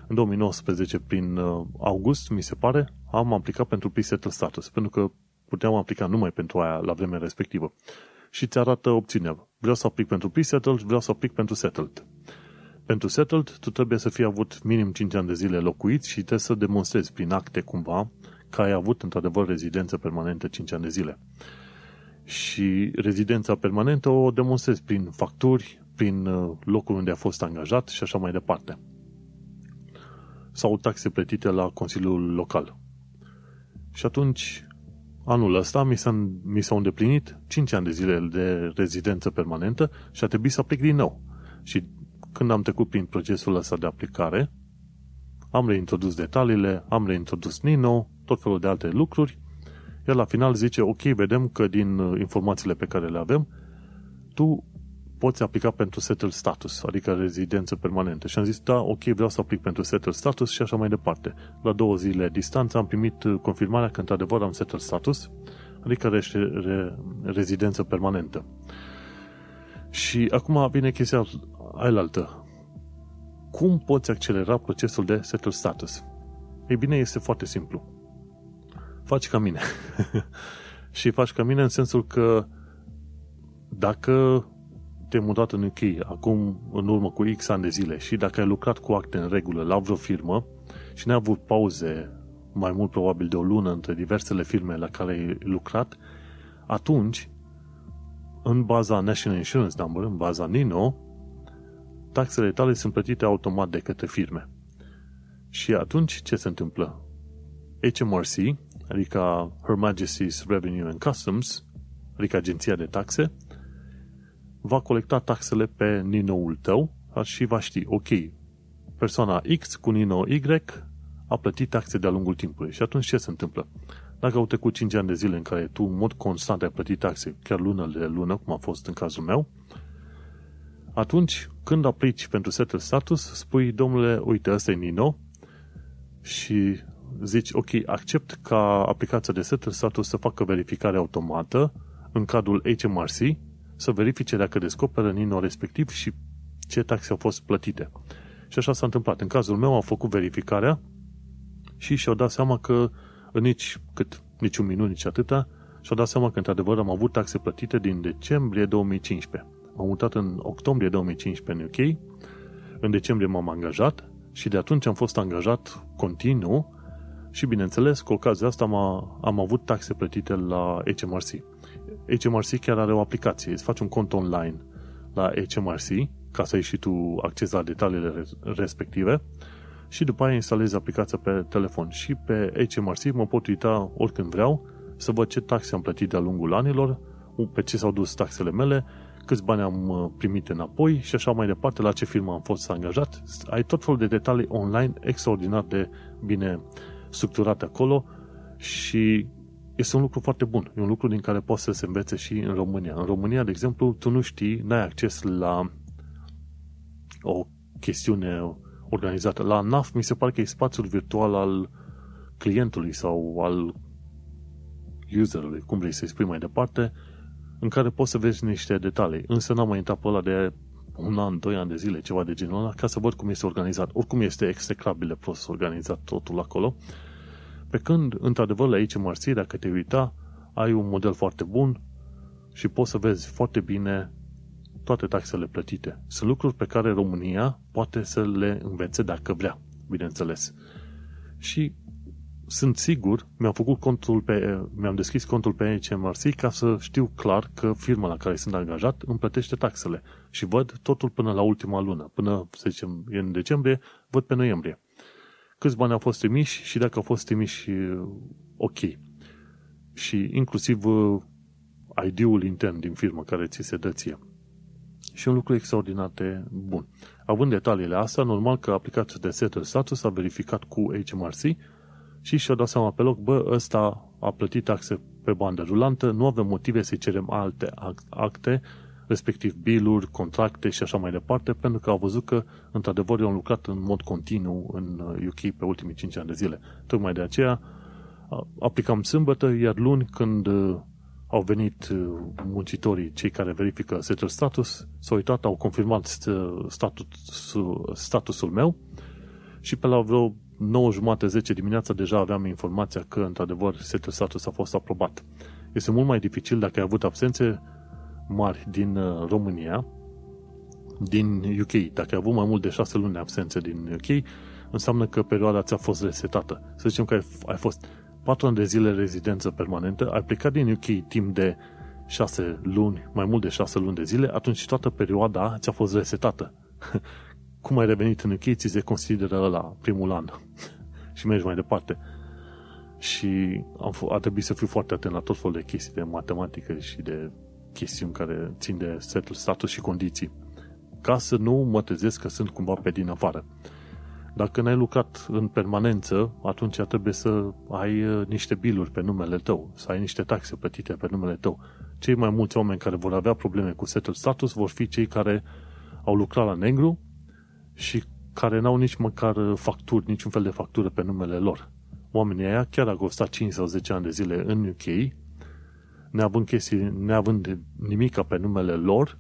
În 2019, prin uh, august, mi se pare, am aplicat pentru pre-settle status, pentru că puteam aplica numai pentru aia la vremea respectivă și îți arată opțiunea. Vreau să aplic pentru pre-settled, vreau să aplic pentru settled. Pentru settled, tu trebuie să fii avut minim 5 ani de zile locuit și trebuie să demonstrezi prin acte cumva că ai avut într-adevăr rezidență permanentă 5 ani de zile. Și rezidența permanentă o demonstrezi prin facturi, prin uh, locul unde a fost angajat și așa mai departe. Sau taxe plătite la Consiliul Local. Și atunci anul ăsta mi, s-a, mi s-au îndeplinit 5 ani de zile de rezidență permanentă și a trebuit să aplic din nou. Și când am trecut prin procesul ăsta de aplicare, am reintrodus detaliile, am reintrodus Nino, tot felul de alte lucruri, iar la final zice, ok, vedem că din uh, informațiile pe care le avem, tu poți aplica pentru settle status, adică rezidență permanentă. Și am zis, da, ok, vreau să aplic pentru settle status și așa mai departe. La două zile distanță am primit uh, confirmarea că într-adevăr am settle status, adică re- re- rezidență permanentă. Și acum vine chestia ailaltă. Cum poți accelera procesul de settle status? Ei bine, este foarte simplu. Faci ca mine. și faci ca mine în sensul că dacă te-ai mutat în UK acum în urmă cu X ani de zile și dacă ai lucrat cu acte în regulă la vreo firmă și n-ai avut pauze mai mult probabil de o lună între diversele firme la care ai lucrat, atunci, în baza National Insurance Number, în baza NINO, taxele tale sunt plătite automat de către firme. Și atunci ce se întâmplă? HMRC, adică Her Majesty's Revenue and Customs, adică Agenția de Taxe, va colecta taxele pe Nino-ul tău și va ști, ok, persoana X cu Nino Y a plătit taxe de-a lungul timpului. Și atunci ce se întâmplă? Dacă au trecut 5 ani de zile în care tu în mod constant ai plătit taxe, chiar lună de lună, cum a fost în cazul meu, atunci când aplici pentru settle status, spui, domnule, uite, ăsta e Nino și zici, ok, accept ca aplicația de settle status să facă verificare automată în cadrul HMRC, să verifice dacă descoperă Nino respectiv și ce taxe au fost plătite. Și așa s-a întâmplat. În cazul meu au făcut verificarea și și-au dat seama că în nici, cât, nici un minut, nici atâta, și-au dat seama că într-adevăr am avut taxe plătite din decembrie 2015. M-am mutat în octombrie 2015 în UK, în decembrie m-am angajat și de atunci am fost angajat continuu și bineînțeles cu ocazia asta am, am avut taxe plătite la HMRC. HMRC chiar are o aplicație, îți faci un cont online la HMRC ca să ai și tu acces la detaliile respective și după aia instalezi aplicația pe telefon. Și pe HMRC mă pot uita oricând vreau să văd ce taxe am plătit de-a lungul anilor, pe ce s-au dus taxele mele, câți bani am uh, primit înapoi și așa mai departe, la ce firmă am fost angajat. Ai tot felul de detalii online extraordinar de bine structurate acolo și este un lucru foarte bun. E un lucru din care poți să se învețe și în România. În România, de exemplu, tu nu știi, n-ai acces la o chestiune organizată. La NAF mi se pare că e spațiul virtual al clientului sau al userului, cum vrei să-i spui mai departe, în care poți să vezi niște detalii. Însă n-am mai intrat pe ăla de un an, doi ani de zile, ceva de genul ăla, ca să văd cum este organizat. Oricum este execrabil de prost organizat totul acolo. Pe când, într-adevăr, la aici mărții, dacă te uita, ai un model foarte bun și poți să vezi foarte bine toate taxele plătite. Sunt lucruri pe care România poate să le învețe dacă vrea, bineînțeles. Și sunt sigur, mi-am făcut contul pe, mi-am deschis contul pe HMRC ca să știu clar că firma la care sunt angajat îmi plătește taxele și văd totul până la ultima lună, până, să zicem, în decembrie, văd pe noiembrie. Câți bani au fost trimiși și dacă au fost trimiși ok. Și inclusiv uh, ID-ul intern din firmă care ți se dă ție. Și un lucru extraordinar de bun. Având detaliile astea, normal că aplicația de settle status a verificat cu HMRC și și-a dat seama pe loc, bă, ăsta a plătit taxe pe bandă rulantă, nu avem motive să-i cerem alte acte, respectiv biluri, contracte și așa mai departe, pentru că au văzut că, într-adevăr, eu am lucrat în mod continuu în UK pe ultimii 5 ani de zile. Tocmai de aceea aplicam sâmbătă, iar luni, când uh, au venit uh, muncitorii, cei care verifică setul status, s-au uitat, au confirmat uh, statusul, statusul meu și pe la vreo 9 jumate, 10 dimineața deja aveam informația că, într-adevăr, setul status a fost aprobat. Este mult mai dificil dacă ai avut absențe mari din uh, România, din UK. Dacă ai avut mai mult de 6 luni de absențe din UK, înseamnă că perioada ți-a fost resetată. Să zicem că ai fost 4 ani de zile rezidență permanentă, ai plecat din UK timp de 6 luni, mai mult de 6 luni de zile, atunci toată perioada ți-a fost resetată. cum ai revenit în UK, ți se consideră la primul an și mergi mai departe. Și am f- a trebuit să fiu foarte atent la tot felul de chestii de matematică și de chestiuni care țin de setul status și condiții, ca să nu mă trezesc că sunt cumva pe din afară. Dacă n-ai lucrat în permanență, atunci trebuie să ai uh, niște biluri pe numele tău, să ai niște taxe plătite pe numele tău. Cei mai mulți oameni care vor avea probleme cu setul status vor fi cei care au lucrat la negru și care n-au nici măcar facturi, niciun fel de factură pe numele lor. Oamenii aia, chiar dacă au stat 5 sau 10 ani de zile în UK, neavând, chestii, neavând nimica pe numele lor,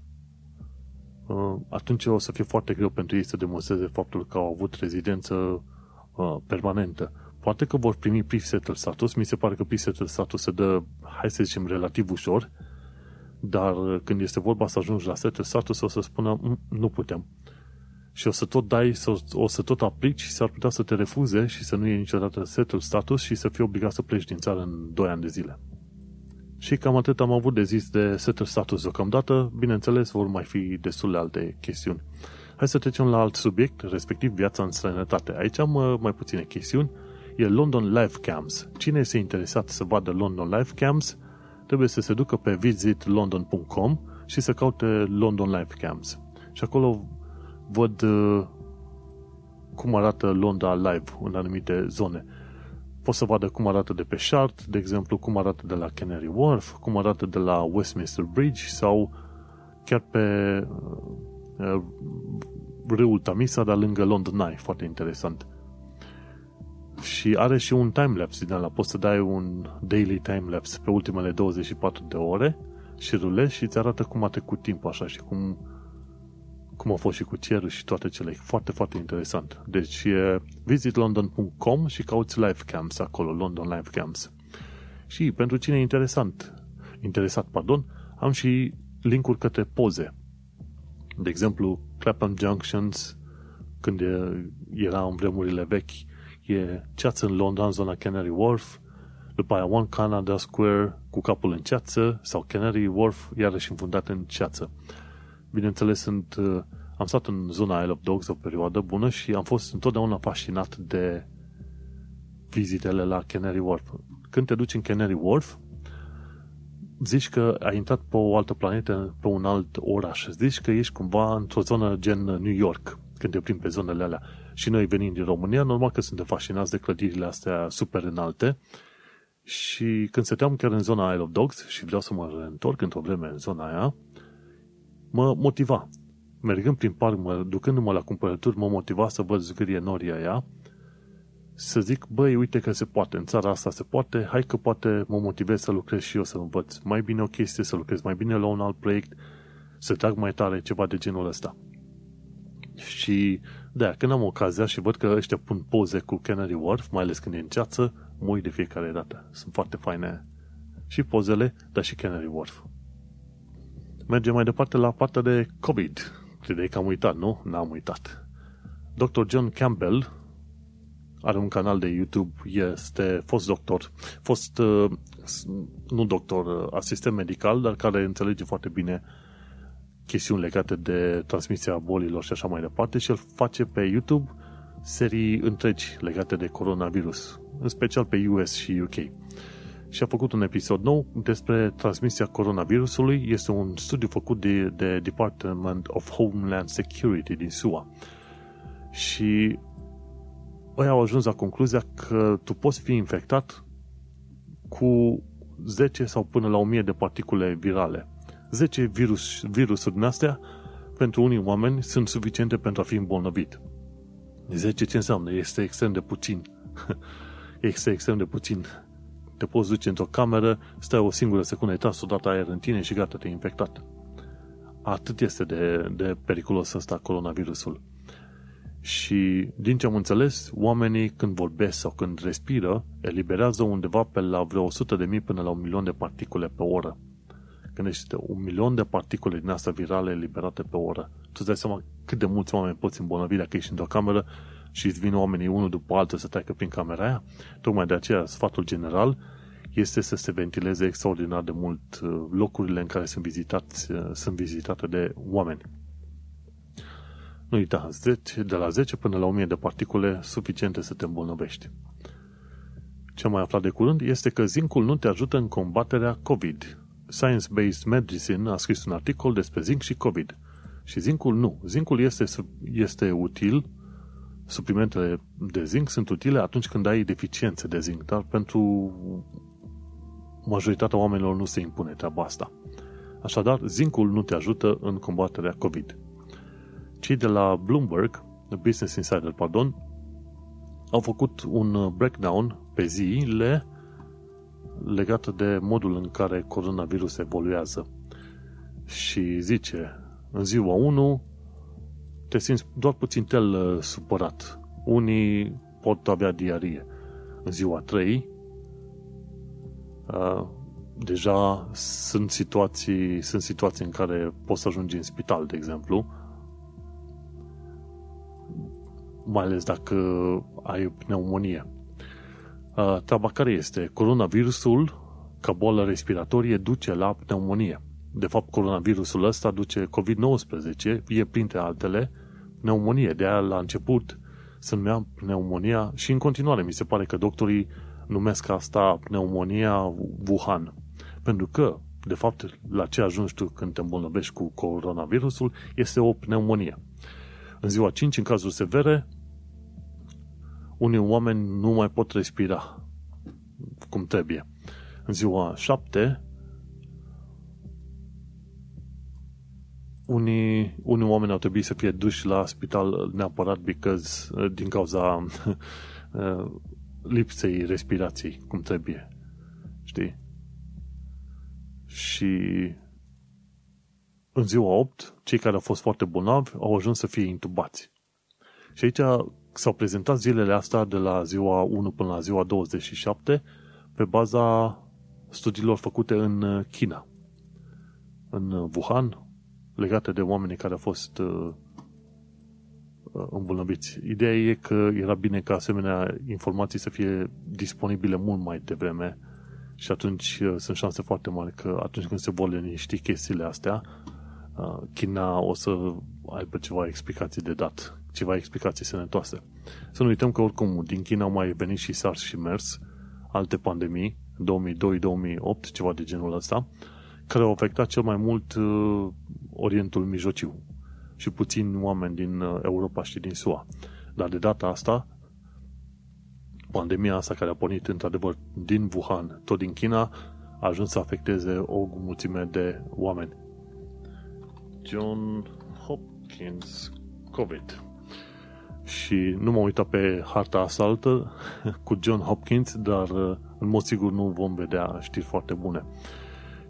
uh, atunci o să fie foarte greu pentru ei să demonstreze faptul că au avut rezidență uh, permanentă. Poate că vor primi pre-settle status, mi se pare că pre-settle status se dă, hai să zicem, relativ ușor, dar când este vorba să ajungi la settle status, o să spună, mm, nu putem și o să tot dai, o să tot aplici și s-ar putea să te refuze și să nu iei niciodată setul status și să fii obligat să pleci din țară în 2 ani de zile. Și cam atât am avut de zis de setul status deocamdată, bineînțeles vor mai fi destul de alte chestiuni. Hai să trecem la alt subiect, respectiv viața în străinătate. Aici am uh, mai puține chestiuni. E London Live Cams. Cine este interesat să vadă London Live Cams, trebuie să se ducă pe visitlondon.com și să caute London Life Camps. Și acolo văd uh, cum arată Londra live în anumite zone. Pot să vadă cum arată de pe Shard, de exemplu, cum arată de la Canary Wharf, cum arată de la Westminster Bridge sau chiar pe uh, râul Tamisa, dar lângă London Eye, foarte interesant. Și are și un timelapse din ăla, poți să dai un daily timelapse pe ultimele 24 de ore și rulezi și îți arată cum a trecut timpul așa și cum cum a fost și cu cerul și toate cele. Foarte, foarte interesant. Deci e visitlondon.com și cauți live camps acolo, London Live Camps. Și pentru cine e interesant, interesat, pardon, am și linkuri către poze. De exemplu, Clapham Junctions, când era în vremurile vechi, e ceață în Londra, în zona Canary Wharf, după aia One Canada Square cu capul în ceață sau Canary Wharf iarăși înfundat în ceață. Bineînțeles, sunt, uh, am stat în zona Isle of Dogs o perioadă bună și am fost întotdeauna fascinat de vizitele la Canary Wharf. Când te duci în Canary Wharf, zici că ai intrat pe o altă planetă, pe un alt oraș. Zici că ești cumva într-o zonă gen New York, când te plimbi pe zonele alea. Și noi venim din România, normal că suntem fascinați de clădirile astea super înalte. Și când stăteam chiar în zona Isle of Dogs și vreau să mă reîntorc într-o vreme în zona aia, mă motiva. Mergând prin parc, mă, ducându-mă la cumpărături, mă motiva să văd zgârie noria aia, să zic, băi, uite că se poate, în țara asta se poate, hai că poate mă motivez să lucrez și eu să învăț mai bine o chestie, să lucrez mai bine la un alt proiect, să trag mai tare ceva de genul ăsta. Și da, când am ocazia și văd că ăștia pun poze cu Canary Wharf, mai ales când e în ceață, mă uit de fiecare dată. Sunt foarte faine și pozele, dar și Canary Wharf. Mergem mai departe la partea de COVID. Credeai că am uitat, nu? N-am uitat. Dr. John Campbell are un canal de YouTube, este fost doctor, fost, uh, nu doctor, uh, asistent medical, dar care înțelege foarte bine chestiuni legate de transmisia bolilor și așa mai departe și el face pe YouTube serii întregi legate de coronavirus, în special pe US și UK și a făcut un episod nou despre transmisia coronavirusului. Este un studiu făcut de, de Department of Homeland Security din SUA. Și ei au ajuns la concluzia că tu poți fi infectat cu 10 sau până la 1000 de particule virale. 10 virus, virusuri din astea, pentru unii oameni, sunt suficiente pentru a fi îmbolnăvit. 10 ce înseamnă? Este extrem de puțin. este extrem de puțin te poți duce într-o cameră, stai o singură secundă, ai tras odată aer în tine și gata, te-ai infectat. Atât este de, de periculos ăsta coronavirusul. Și din ce am înțeles, oamenii când vorbesc sau când respiră, eliberează undeva pe la vreo 100 de mii până la un milion de particule pe oră. Gândește-te, un milion de particule din asta virale eliberate pe oră. Tu îți dai seama cât de mulți oameni poți îmbolnăvi dacă ești într-o cameră și îți vin oamenii unul după altul să treacă prin camera aia. Tocmai de aceea, sfatul general este să se ventileze extraordinar de mult uh, locurile în care sunt, vizitați, uh, sunt vizitate de oameni. Nu uita, de la 10 până la 1000 de particule suficiente să te îmbolnăvești. Ce am mai aflat de curând este că zincul nu te ajută în combaterea COVID. Science-Based Medicine a scris un articol despre zinc și COVID. Și zincul nu. Zincul este, este util suplimentele de zinc sunt utile atunci când ai deficiențe de zinc, dar pentru majoritatea oamenilor nu se impune treaba asta. Așadar, zincul nu te ajută în combaterea COVID. Cei de la Bloomberg, Business Insider, pardon, au făcut un breakdown pe zile legată de modul în care coronavirus evoluează. Și zice, în ziua 1 te simți doar puțin tel uh, supărat. Unii pot avea diarie. În ziua 3, uh, deja sunt situații, sunt situații în care poți să ajungi în spital, de exemplu, mai ales dacă ai pneumonie. Uh, treaba care este? Coronavirusul, ca boală respiratorie, duce la pneumonie. De fapt, coronavirusul ăsta duce COVID-19, e printre altele, pneumonie. De aia, la început, se numea pneumonia și în continuare mi se pare că doctorii numesc asta pneumonia Wuhan. Pentru că de fapt, la ce ajungi tu când te îmbolnăvești cu coronavirusul, este o pneumonie. În ziua 5, în cazuri severe, unii oameni nu mai pot respira cum trebuie. În ziua 7, unii, unii oameni au trebuit să fie duși la spital neapărat because, din cauza lipsei respirației cum trebuie. Știi? Și în ziua 8, cei care au fost foarte bolnavi au ajuns să fie intubați. Și aici s-au prezentat zilele astea de la ziua 1 până la ziua 27 pe baza studiilor făcute în China, în Wuhan, legate de oamenii care au fost uh, îmbolnăviți. Ideea e că era bine ca asemenea informații să fie disponibile mult mai devreme și atunci uh, sunt șanse foarte mari că atunci când se vor liniști chestiile astea, uh, China o să aibă ceva explicații de dat, ceva explicații sănătoase. Să nu uităm că oricum din China au mai venit și SARS și MERS, alte pandemii, 2002-2008, ceva de genul ăsta, care au afectat cel mai mult uh, Orientul Mijlociu și puțini oameni din Europa și din SUA. Dar de data asta, pandemia asta care a pornit într-adevăr din Wuhan, tot din China, a ajuns să afecteze o mulțime de oameni. John Hopkins COVID. Și nu m-am uitat pe harta asta altă cu John Hopkins, dar în mod sigur nu vom vedea știri foarte bune.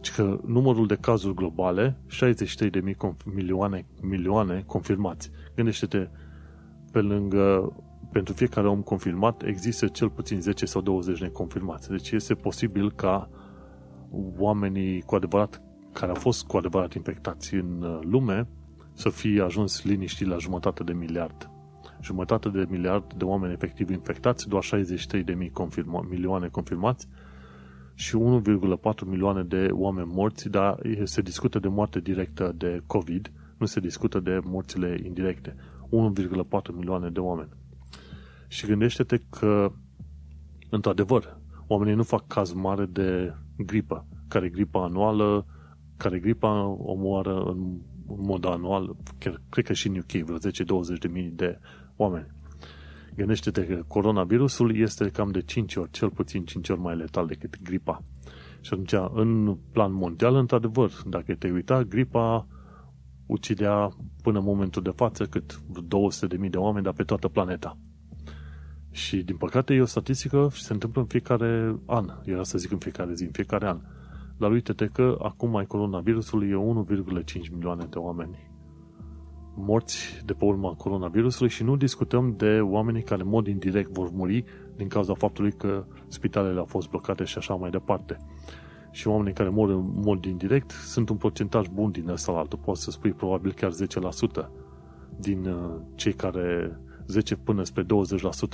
Ci că numărul de cazuri globale, 63 de milioane, milioane confirmați. Gândește-te, pe lângă pentru fiecare om confirmat există cel puțin 10 sau 20 neconfirmați. Deci este posibil ca oamenii cu adevărat, care au fost cu adevărat infectați în uh, lume, să fie ajuns liniști la jumătate de miliard. Jumătate de miliard de oameni efectiv infectați, doar 63 de mii confirma, milioane confirmați și 1,4 milioane de oameni morți, dar se discută de moarte directă de COVID, nu se discută de morțile indirecte. 1,4 milioane de oameni. Și gândește-te că, într-adevăr, oamenii nu fac caz mare de gripă, care gripa anuală, care gripa omoară în mod anual, chiar, cred că și în UK, vreo 10-20 de mii de oameni. Gândește-te că coronavirusul este cam de 5 ori, cel puțin 5 ori mai letal decât gripa. Și atunci, în plan mondial, într-adevăr, dacă te uita, gripa ucidea până în momentul de față cât 200.000 de oameni, dar pe toată planeta. Și, din păcate, e o statistică și se întâmplă în fiecare an. Era să zic în fiecare zi, în fiecare an. Dar uite-te că acum mai coronavirusul e 1,5 milioane de oameni morți de pe urma coronavirusului și nu discutăm de oamenii care în mod indirect vor muri din cauza faptului că spitalele au fost blocate și așa mai departe. Și oamenii care mor în mod indirect sunt un procentaj bun din ăsta la altul. Poți să spui probabil chiar 10% din uh, cei care 10 până spre 20%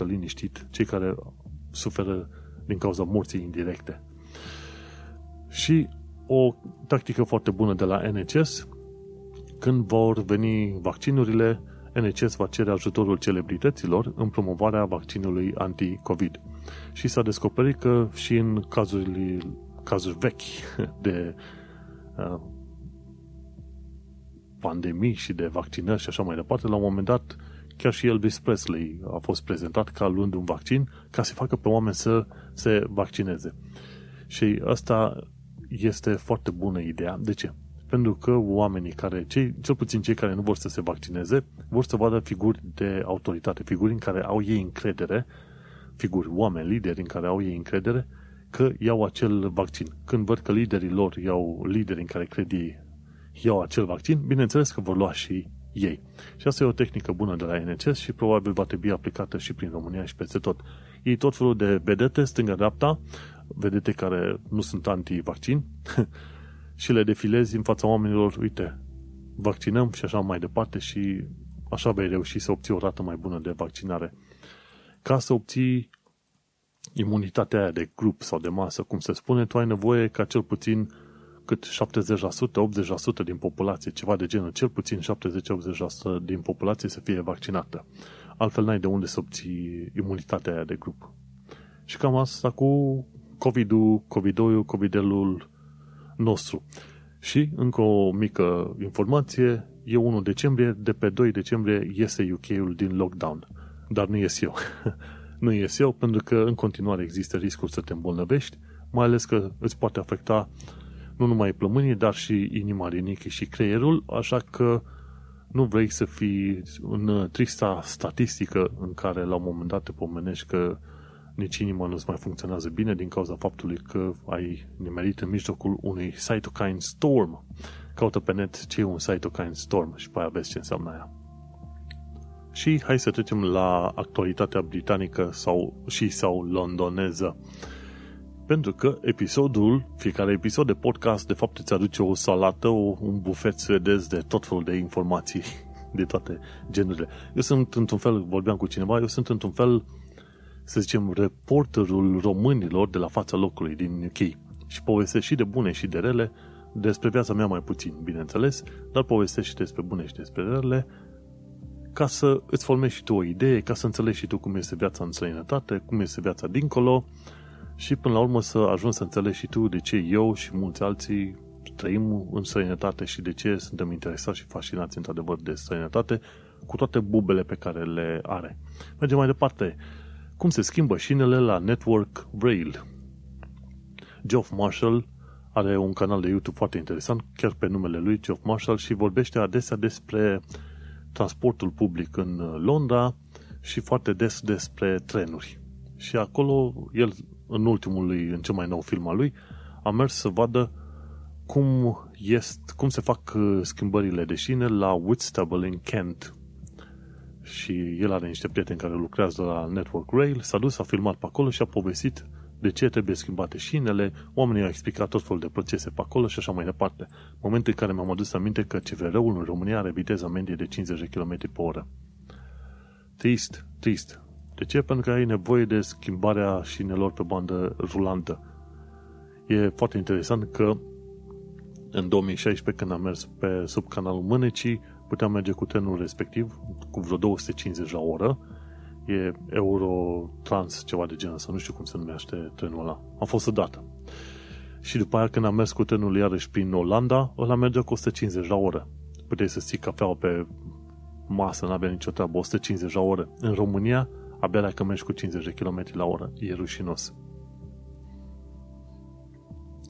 liniștit cei care suferă din cauza morții indirecte. Și o tactică foarte bună de la NHS, când vor veni vaccinurile, NHS va cere ajutorul celebrităților în promovarea vaccinului anti-COVID. Și s-a descoperit că și în cazuri, cazuri vechi de uh, pandemii și de vaccinări și așa mai departe, la un moment dat Chiar și Elvis Presley a fost prezentat ca luând un vaccin ca să facă pe oameni să se vaccineze. Și asta este foarte bună ideea. De ce? Pentru că oamenii care, cei, cel puțin cei care nu vor să se vaccineze, vor să vadă figuri de autoritate, figuri în care au ei încredere, figuri, oameni, lideri în care au ei încredere, că iau acel vaccin. Când văd că liderii lor iau lideri în care cred ei iau acel vaccin, bineînțeles că vor lua și ei. Și asta e o tehnică bună de la NHS și probabil va trebui aplicată și prin România și peste tot. Ei tot felul de vedete, stânga-dreapta, vedete care nu sunt anti-vaccin și le defilezi în fața oamenilor, uite, vaccinăm și așa mai departe și așa vei reuși să obții o rată mai bună de vaccinare. Ca să obții imunitatea aia de grup sau de masă, cum se spune, tu ai nevoie ca cel puțin cât 70%, 80% din populație, ceva de genul, cel puțin 70-80% din populație să fie vaccinată. Altfel n-ai de unde să obții imunitatea aia de grup. Și cam asta cu COVID-ul, COVID-2, COVID-ul nostru. Și, încă o mică informație, e 1 decembrie, de pe 2 decembrie iese UK-ul din lockdown. Dar nu ies eu. nu ies eu pentru că în continuare există riscul să te îmbolnăvești, mai ales că îți poate afecta nu numai plămânii, dar și inima, rinichii și creierul, așa că nu vrei să fii în trista statistică în care la un moment dat te pomenești că nici inima nu-ți mai funcționează bine din cauza faptului că ai nimerit în mijlocul unui cytokine storm. Caută pe net ce e un cytokine storm și pe aia vezi ce înseamnă aia. Și hai să trecem la actualitatea britanică sau și sau londoneză. Pentru că episodul, fiecare episod de podcast, de fapt îți aduce o salată, o, un bufet suedez de tot felul de informații de toate genurile. Eu sunt într-un fel, vorbeam cu cineva, eu sunt într-un fel, să zicem, reporterul românilor de la fața locului din UK. Și povestesc și de bune și de rele, despre viața mea mai puțin, bineînțeles, dar povestesc și despre bune și despre rele, ca să îți formezi și tu o idee, ca să înțelegi și tu cum este viața în străinătate, cum este viața dincolo, și până la urmă să ajungi să înțelegi și tu de ce eu și mulți alții trăim în străinătate și de ce suntem interesați și fascinați într-adevăr de străinătate cu toate bubele pe care le are. Mergem mai departe. Cum se schimbă șinele la Network Rail? Geoff Marshall are un canal de YouTube foarte interesant, chiar pe numele lui, Geoff Marshall, și vorbește adesea despre transportul public în Londra și foarte des despre trenuri. Și acolo el în ultimul lui, în cel mai nou film al lui, a mers să vadă cum, este, cum se fac uh, schimbările de șine la Whitstable în Kent. Și el are niște prieteni care lucrează la Network Rail, s-a dus, a filmat pe acolo și a povestit de ce trebuie schimbate șinele, oamenii au explicat tot felul de procese pe acolo și așa mai departe. Momentul în care mi-am adus aminte că CVR-ul în România are viteza medie de 50 de km pe oră. Trist, trist. De ce? Pentru că ai nevoie de schimbarea șinelor pe bandă rulantă. E foarte interesant că în 2016, când am mers pe sub canalul Mânecii, puteam merge cu trenul respectiv cu vreo 250 la oră. E Eurotrans, ceva de genul, să nu știu cum se numește trenul ăla. Am fost odată. Și după aia, când am mers cu trenul iarăși prin Olanda, ăla mergea cu 150 la oră. Puteai să ții cafeaua pe masă, n-avea nicio treabă, 150 la oră. În România, abia dacă mergi cu 50 de km la oră. E rușinos.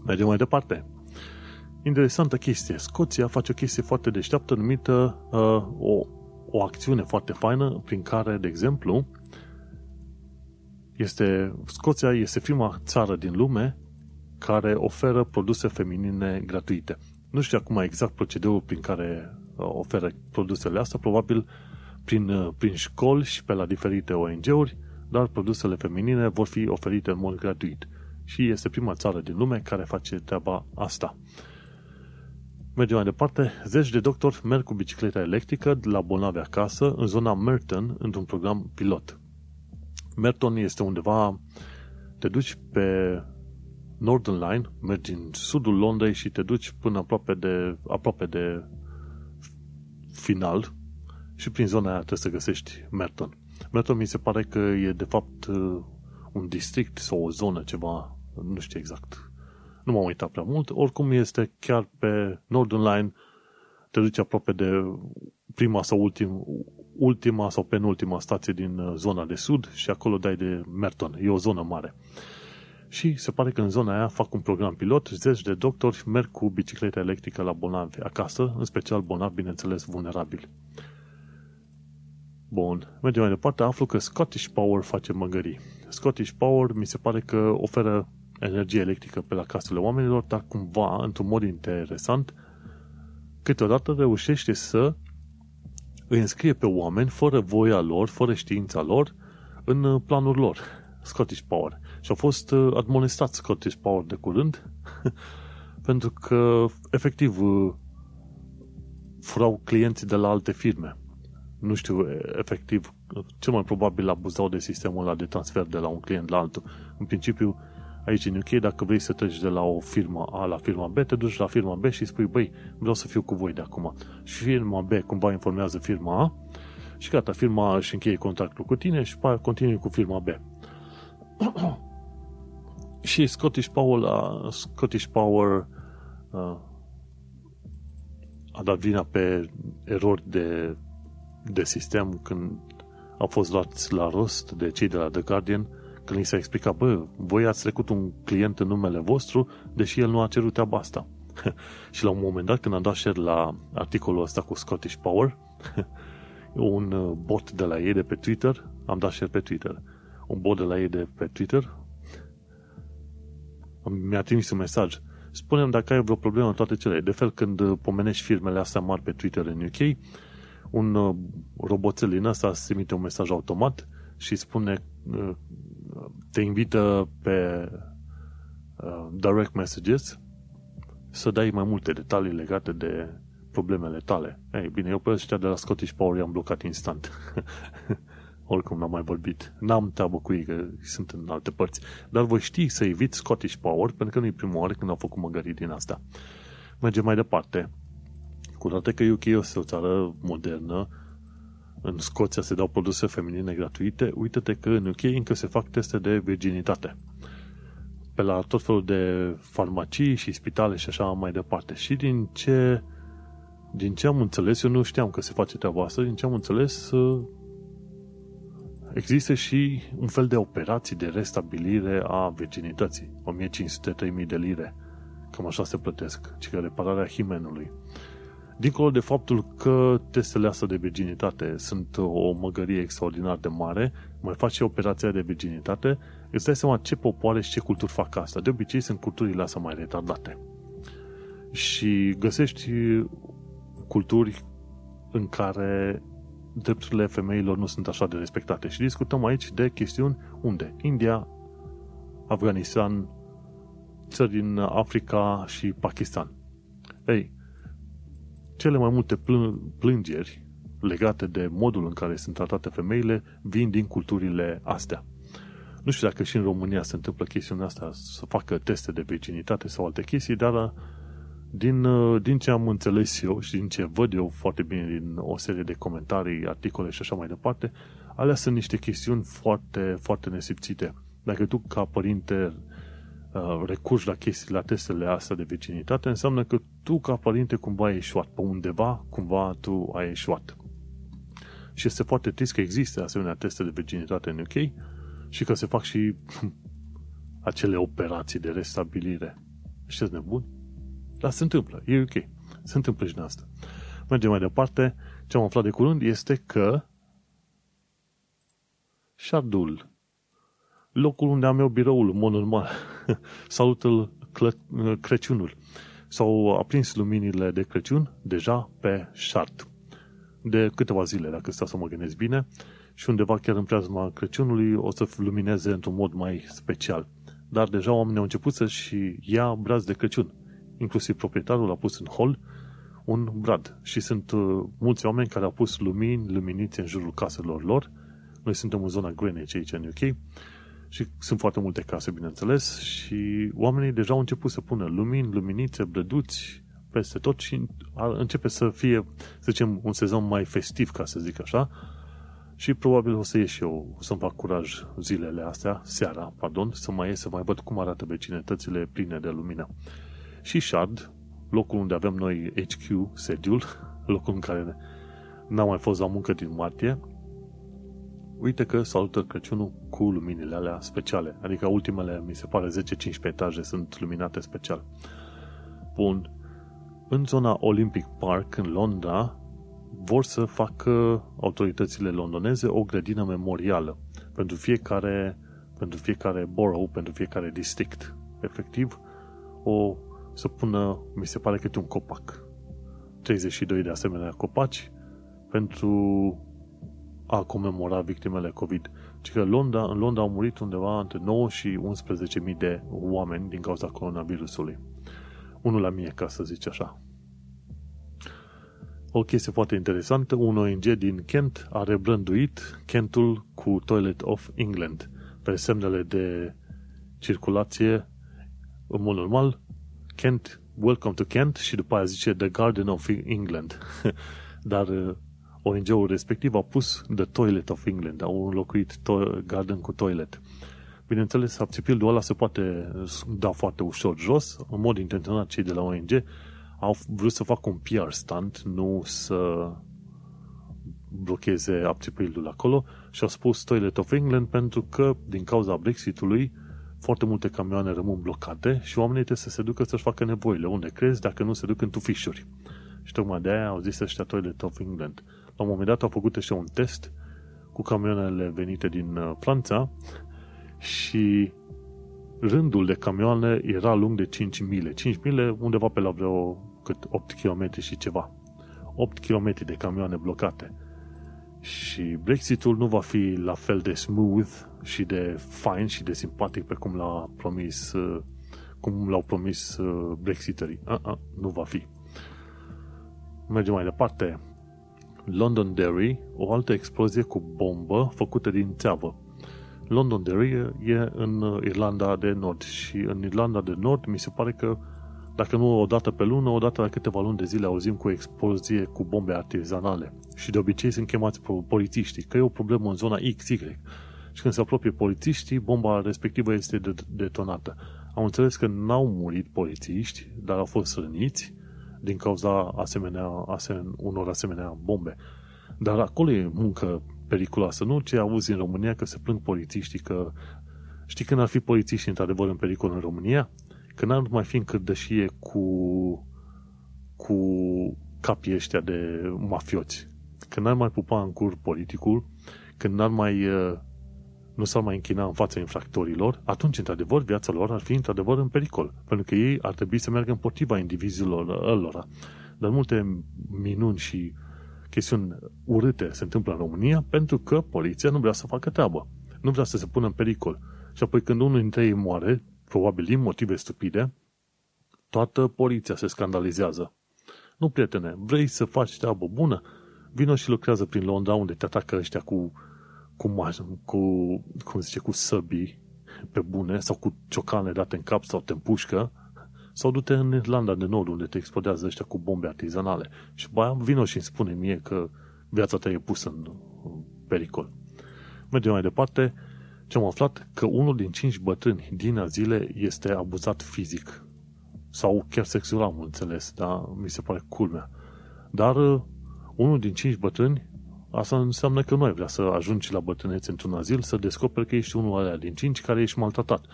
Mergem mai departe. Interesantă chestie. Scoția face o chestie foarte deșteaptă numită uh, o, o acțiune foarte faină prin care, de exemplu, este, Scoția este prima țară din lume care oferă produse feminine gratuite. Nu știu acum exact procedeul prin care uh, oferă produsele astea, probabil prin, uh, prin școli și pe la diferite ONG-uri, dar produsele feminine vor fi oferite în mod gratuit. Și este prima țară din lume care face treaba asta. Mergem mai departe. Zeci de doctori merg cu bicicleta electrică de la bolnavi acasă în zona Merton într-un program pilot. Merton este undeva, te duci pe Northern Line, mergi în sudul Londrei și te duci până aproape de, aproape de final, și prin zona aia trebuie să găsești Merton. Merton mi se pare că e de fapt uh, un district sau o zonă, ceva, nu știu exact. Nu m-am uitat prea mult. Oricum este chiar pe Northern Line, te duci aproape de prima sau ultim, ultima sau penultima stație din uh, zona de sud și acolo dai de Merton. E o zonă mare. Și se pare că în zona aia fac un program pilot, zeci de doctori merg cu bicicleta electrică la bolnavi acasă, în special bolnavi, bineînțeles, vulnerabili. Bun, mergem mai departe, aflu că Scottish Power face măgării. Scottish Power mi se pare că oferă energie electrică pe la casele oamenilor, dar cumva, într-un mod interesant, câteodată reușește să îi înscrie pe oameni fără voia lor, fără știința lor, în planul lor. Scottish Power. Și au fost uh, admonestat Scottish Power de curând, pentru că, efectiv, uh, furau clienții de la alte firme nu știu efectiv, cel mai probabil abuzau de sistemul ăla de transfer de la un client la altul. În principiu, aici în UK, dacă vrei să treci de la o firmă A la firma B, te duci la firma B și spui, băi, vreau să fiu cu voi de acum. Și firma B cumva informează firma A și gata, firma A își încheie contractul cu tine și pe continui cu firma B. și Scottish Power, Scottish Power uh, a dat vina pe erori de, de sistem când au fost luați la rost de cei de la The Guardian când li s-a explicat, bă, voi ați trecut un client în numele vostru, deși el nu a cerut treaba asta. și la un moment dat, când am dat share la articolul ăsta cu Scottish Power, un uh, bot de la ei de pe Twitter, am dat share pe Twitter, un bot de la ei de pe Twitter mi-a trimis un mesaj. Spunem dacă ai vreo problemă în toate cele. De fel, când uh, pomenești firmele astea mari pe Twitter în UK, un uh, roboțel din ăsta îți trimite un mesaj automat și spune te invită pe direct messages să dai mai multe detalii legate de problemele tale. Ei, bine, eu pe ăștia de la Scottish Power i-am blocat instant. Oricum n-am mai vorbit. N-am treabă cu ei, că sunt în alte părți. Dar voi ști să evit Scottish Power, pentru că nu e prima oară când au făcut măgării din asta. Mergem mai departe. Cu toate că UK este o țară modernă, în Scoția se dau produse feminine gratuite, uită-te că în UK încă se fac teste de virginitate pe la tot felul de farmacii și spitale și așa mai departe. Și din ce, din ce am înțeles, eu nu știam că se face treaba asta, din ce am înțeles, există și un fel de operații de restabilire a virginității. 1500-3000 de lire. Cam așa se plătesc. Ci că repararea himenului. Dincolo de faptul că testele astea de virginitate sunt o măgărie extraordinar de mare, mai faci și operația de virginitate, îți dai seama ce popoare și ce culturi fac asta. De obicei sunt culturile astea mai retardate. Și găsești culturi în care drepturile femeilor nu sunt așa de respectate. Și discutăm aici de chestiuni unde? India, Afganistan, țări din Africa și Pakistan. Ei, cele mai multe plângeri legate de modul în care sunt tratate femeile vin din culturile astea. Nu știu dacă și în România se întâmplă chestiunea asta, să facă teste de virginitate sau alte chestii, dar din, din ce am înțeles eu și din ce văd eu foarte bine din o serie de comentarii, articole și așa mai departe, alea sunt niște chestiuni foarte, foarte nesipțite. Dacă tu, ca părinte, Uh, recurgi la chestii, la testele astea de vecinitate, înseamnă că tu, ca părinte, cumva ai ieșuat. Pe undeva, cumva, tu ai ieșuat. Și este foarte trist că există asemenea teste de vecinitate în UK și că se fac și acele operații de restabilire. Știți nebun? Dar se întâmplă. E ok. Se întâmplă și din asta. Mergem mai departe. Ce am aflat de curând este că Shardul locul unde am eu biroul, în mod normal. Salută Crăciunul. S-au aprins luminile de Crăciun deja pe șart. De câteva zile, dacă stau să mă gândesc bine, și undeva chiar în preazma Crăciunului o să lumineze într-un mod mai special. Dar deja oamenii au început să-și ia braz de Crăciun. Inclusiv proprietarul a pus în hol un brad. Și sunt uh, mulți oameni care au pus lumini, luminițe în jurul caselor lor. Noi suntem în zona Greenwich aici în UK și sunt foarte multe case, bineînțeles, și oamenii deja au început să pună lumini, luminițe, blăduți peste tot și începe să fie, să zicem, un sezon mai festiv, ca să zic așa, și probabil o să ies și eu, o să-mi fac curaj zilele astea, seara, pardon, să mai ies să mai văd cum arată vecinătățile pline de lumină. Și Shard, locul unde avem noi HQ, sediul, locul în care n-am mai fost la muncă din martie, uite că salută Crăciunul cu luminile alea speciale. Adică ultimele, mi se pare, 10-15 etaje sunt luminate special. Bun. În zona Olympic Park, în Londra, vor să facă autoritățile londoneze o grădină memorială pentru fiecare, pentru fiecare borough, pentru fiecare district. Efectiv, o să pună, mi se pare câte un copac. 32 de asemenea copaci pentru a comemora victimele COVID. Ci că Londra, în Londra au murit undeva între 9 și 11.000 de oameni din cauza coronavirusului. Unul la mie, ca să zici așa. O chestie foarte interesantă, un ONG din Kent a rebrânduit Kentul cu Toilet of England pe semnele de circulație în mod normal Kent, Welcome to Kent și după aia zice The Garden of England. Dar ONG-ul respectiv a pus The Toilet of England, au înlocuit to- Garden cu Toilet. Bineînțeles, apțipildul ăla se poate da foarte ușor jos. În mod intenționat, cei de la ONG au vrut să facă un PR stand, nu să blocheze apțipildul acolo și au spus Toilet of England pentru că, din cauza Brexitului, foarte multe camioane rămân blocate și oamenii trebuie să se ducă să-și facă nevoile. Unde crezi dacă nu se duc în tufișuri? Și tocmai de aia au zis ăștia Toilet of England. La un moment dat au făcut ăștia un test cu camioanele venite din uh, Franța și rândul de camioane era lung de 5 mile. 5 mile undeva pe la vreo cât 8 km și ceva. 8 km de camioane blocate. Și Brexitul nu va fi la fel de smooth și de fine și de simpatic pe cum l-a promis uh, cum l-au promis uh, Brexiterii. Uh-uh, nu va fi. Mergem mai departe. Londonderry, o altă explozie cu bombă făcută din țeavă. Londonderry e în Irlanda de Nord și în Irlanda de Nord mi se pare că dacă nu o dată pe lună, o dată la câteva luni de zile auzim cu o explozie cu bombe artizanale. Și de obicei sunt chemați polițiștii, că e o problemă în zona XY. Și când se apropie polițiștii, bomba respectivă este detonată. Am înțeles că n-au murit polițiști, dar au fost răniți din cauza asemenea, asemenea, unor asemenea bombe. Dar acolo e muncă periculoasă, nu ce auzi în România că se plâng polițiștii că știi când ar fi polițiști într-adevăr în pericol în România? Când ar mai fi în cârdășie cu cu capii ăștia de mafioți. Când n-ar mai pupa în cur politicul, când n-ar mai nu s-ar mai închina în fața infractorilor, atunci, într-adevăr, viața lor ar fi, într-adevăr, în pericol. Pentru că ei ar trebui să meargă împotriva indivizilor lor. Dar multe minuni și chestiuni urâte se întâmplă în România pentru că poliția nu vrea să facă treabă. Nu vrea să se pună în pericol. Și apoi când unul dintre ei moare, probabil din motive stupide, toată poliția se scandalizează. Nu, prietene, vrei să faci treabă bună? Vino și lucrează prin Londra unde te atacă ăștia cu cu, cu, cum zice, cu săbii pe bune sau cu ciocane date în cap sau te împușcă sau du-te în Irlanda de Nord unde te explodează ăștia cu bombe artizanale și băia vino și îmi spune mie că viața ta e pusă în pericol. Mergem mai departe. Ce am aflat? Că unul din cinci bătrâni din azile este abuzat fizic. Sau chiar sexual, am înțeles, dar mi se pare culmea. Dar uh, unul din cinci bătrâni Asta înseamnă că nu ai vrea să ajungi la bătrânețe într-un azil, să descoperi că ești unul alea din cinci care ești maltratat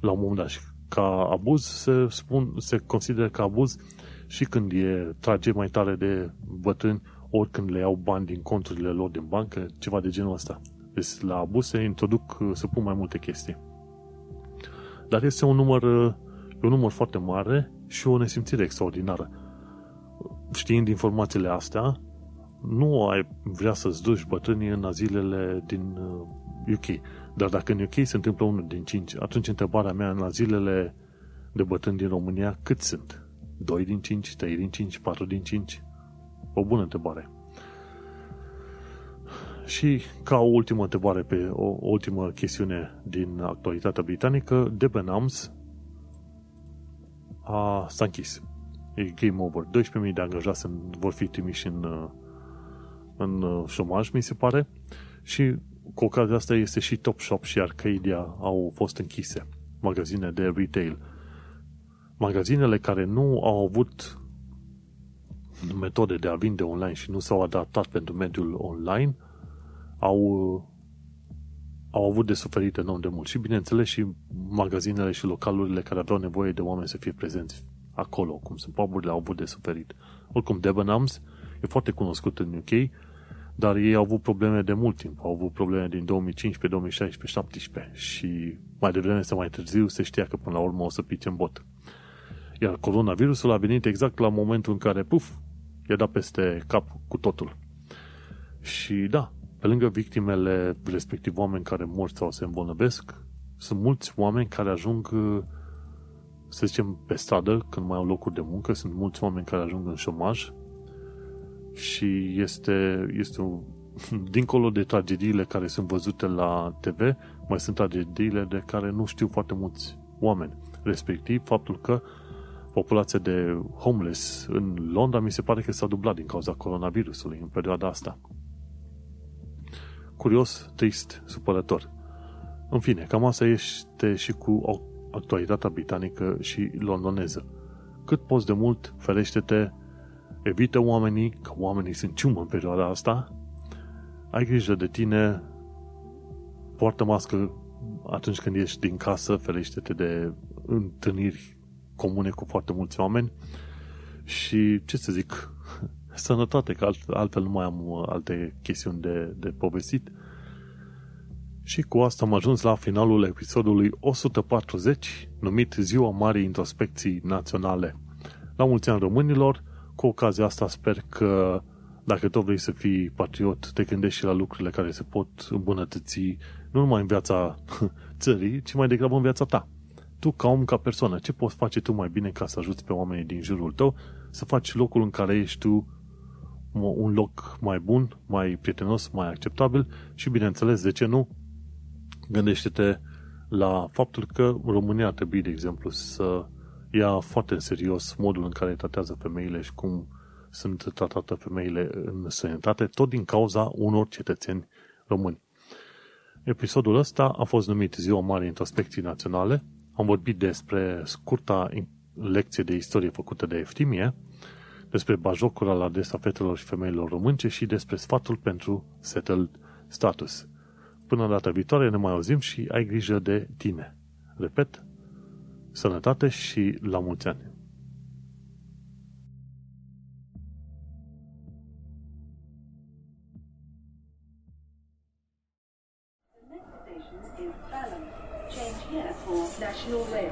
la un moment dat. Și ca abuz se, spun, se consideră ca abuz și când e trage mai tare de bătrâni, ori când le iau bani din conturile lor din bancă, ceva de genul ăsta. Deci la abuz se introduc, se pun mai multe chestii. Dar este un număr, un număr foarte mare și o nesimțire extraordinară. Știind informațiile astea, nu ai vrea să-ți duci bătrânii în azilele din UK. Uh, Dar dacă în UK se întâmplă unul din cinci, atunci întrebarea mea în azilele de bătrâni din România, cât sunt? 2 din 5, 3 din 5, 4 din 5? O bună întrebare. Și ca o ultimă întrebare pe o, o ultimă chestiune din actualitatea britanică, Debenhams a, s-a închis. E game over. 12.000 de angajați vor fi trimiși în uh, în uh, șomaj, mi se pare, și cu ocazia asta este și Topshop și Arcadia au fost închise, magazine de retail. Magazinele care nu au avut metode de a vinde online și nu s-au adaptat pentru mediul online au, au avut de suferit enorm de mult. Și bineînțeles și magazinele și localurile care aveau nevoie de oameni să fie prezenți acolo, cum sunt puburile, au avut de suferit. Oricum, Debenhams e foarte cunoscut în UK, dar ei au avut probleme de mult timp. Au avut probleme din 2015, 2016, 2017 și mai devreme sau mai târziu se știa că până la urmă o să pice în bot. Iar coronavirusul a venit exact la momentul în care, puf, i-a dat peste cap cu totul. Și da, pe lângă victimele, respectiv oameni care mor sau se îmbolnăvesc, sunt mulți oameni care ajung, să zicem, pe stradă când mai au locuri de muncă, sunt mulți oameni care ajung în șomaj și este, este un, dincolo de tragediile care sunt văzute la TV, mai sunt tragediile de care nu știu foarte mulți oameni. Respectiv, faptul că populația de homeless în Londra mi se pare că s-a dublat din cauza coronavirusului în perioada asta. Curios, trist, supărător. În fine, cam asta este și cu actualitatea britanică și londoneză. Cât poți de mult, ferește-te, evită oamenii, că oamenii sunt ciumă în perioada asta, ai grijă de tine, poartă mască atunci când ieși din casă, ferește-te de întâlniri comune cu foarte mulți oameni și, ce să zic, sănătate, că altfel nu mai am uh, alte chestiuni de, de povestit. Și cu asta am ajuns la finalul episodului 140, numit Ziua Marii Introspecții Naționale. La mulți ani românilor, cu ocazia asta sper că dacă tot vrei să fii patriot, te gândești și la lucrurile care se pot îmbunătăți nu numai în viața țării, ci mai degrabă în viața ta. Tu, ca om, ca persoană, ce poți face tu mai bine ca să ajuți pe oamenii din jurul tău? Să faci locul în care ești tu un loc mai bun, mai prietenos, mai acceptabil? Și, bineînțeles, de ce nu, gândește-te la faptul că România ar trebui, de exemplu, să ia foarte în serios modul în care tratează femeile și cum sunt tratate femeile în sănătate, tot din cauza unor cetățeni români. Episodul ăsta a fost numit Ziua Mare Introspecții Naționale. Am vorbit despre scurta lecție de istorie făcută de Eftimie, despre bajocura la adresa fetelor și femeilor românce și despre sfatul pentru settled status. Până data viitoare ne mai auzim și ai grijă de tine. Repet, sănătate și la mulți ani! Change here for National Rail Services.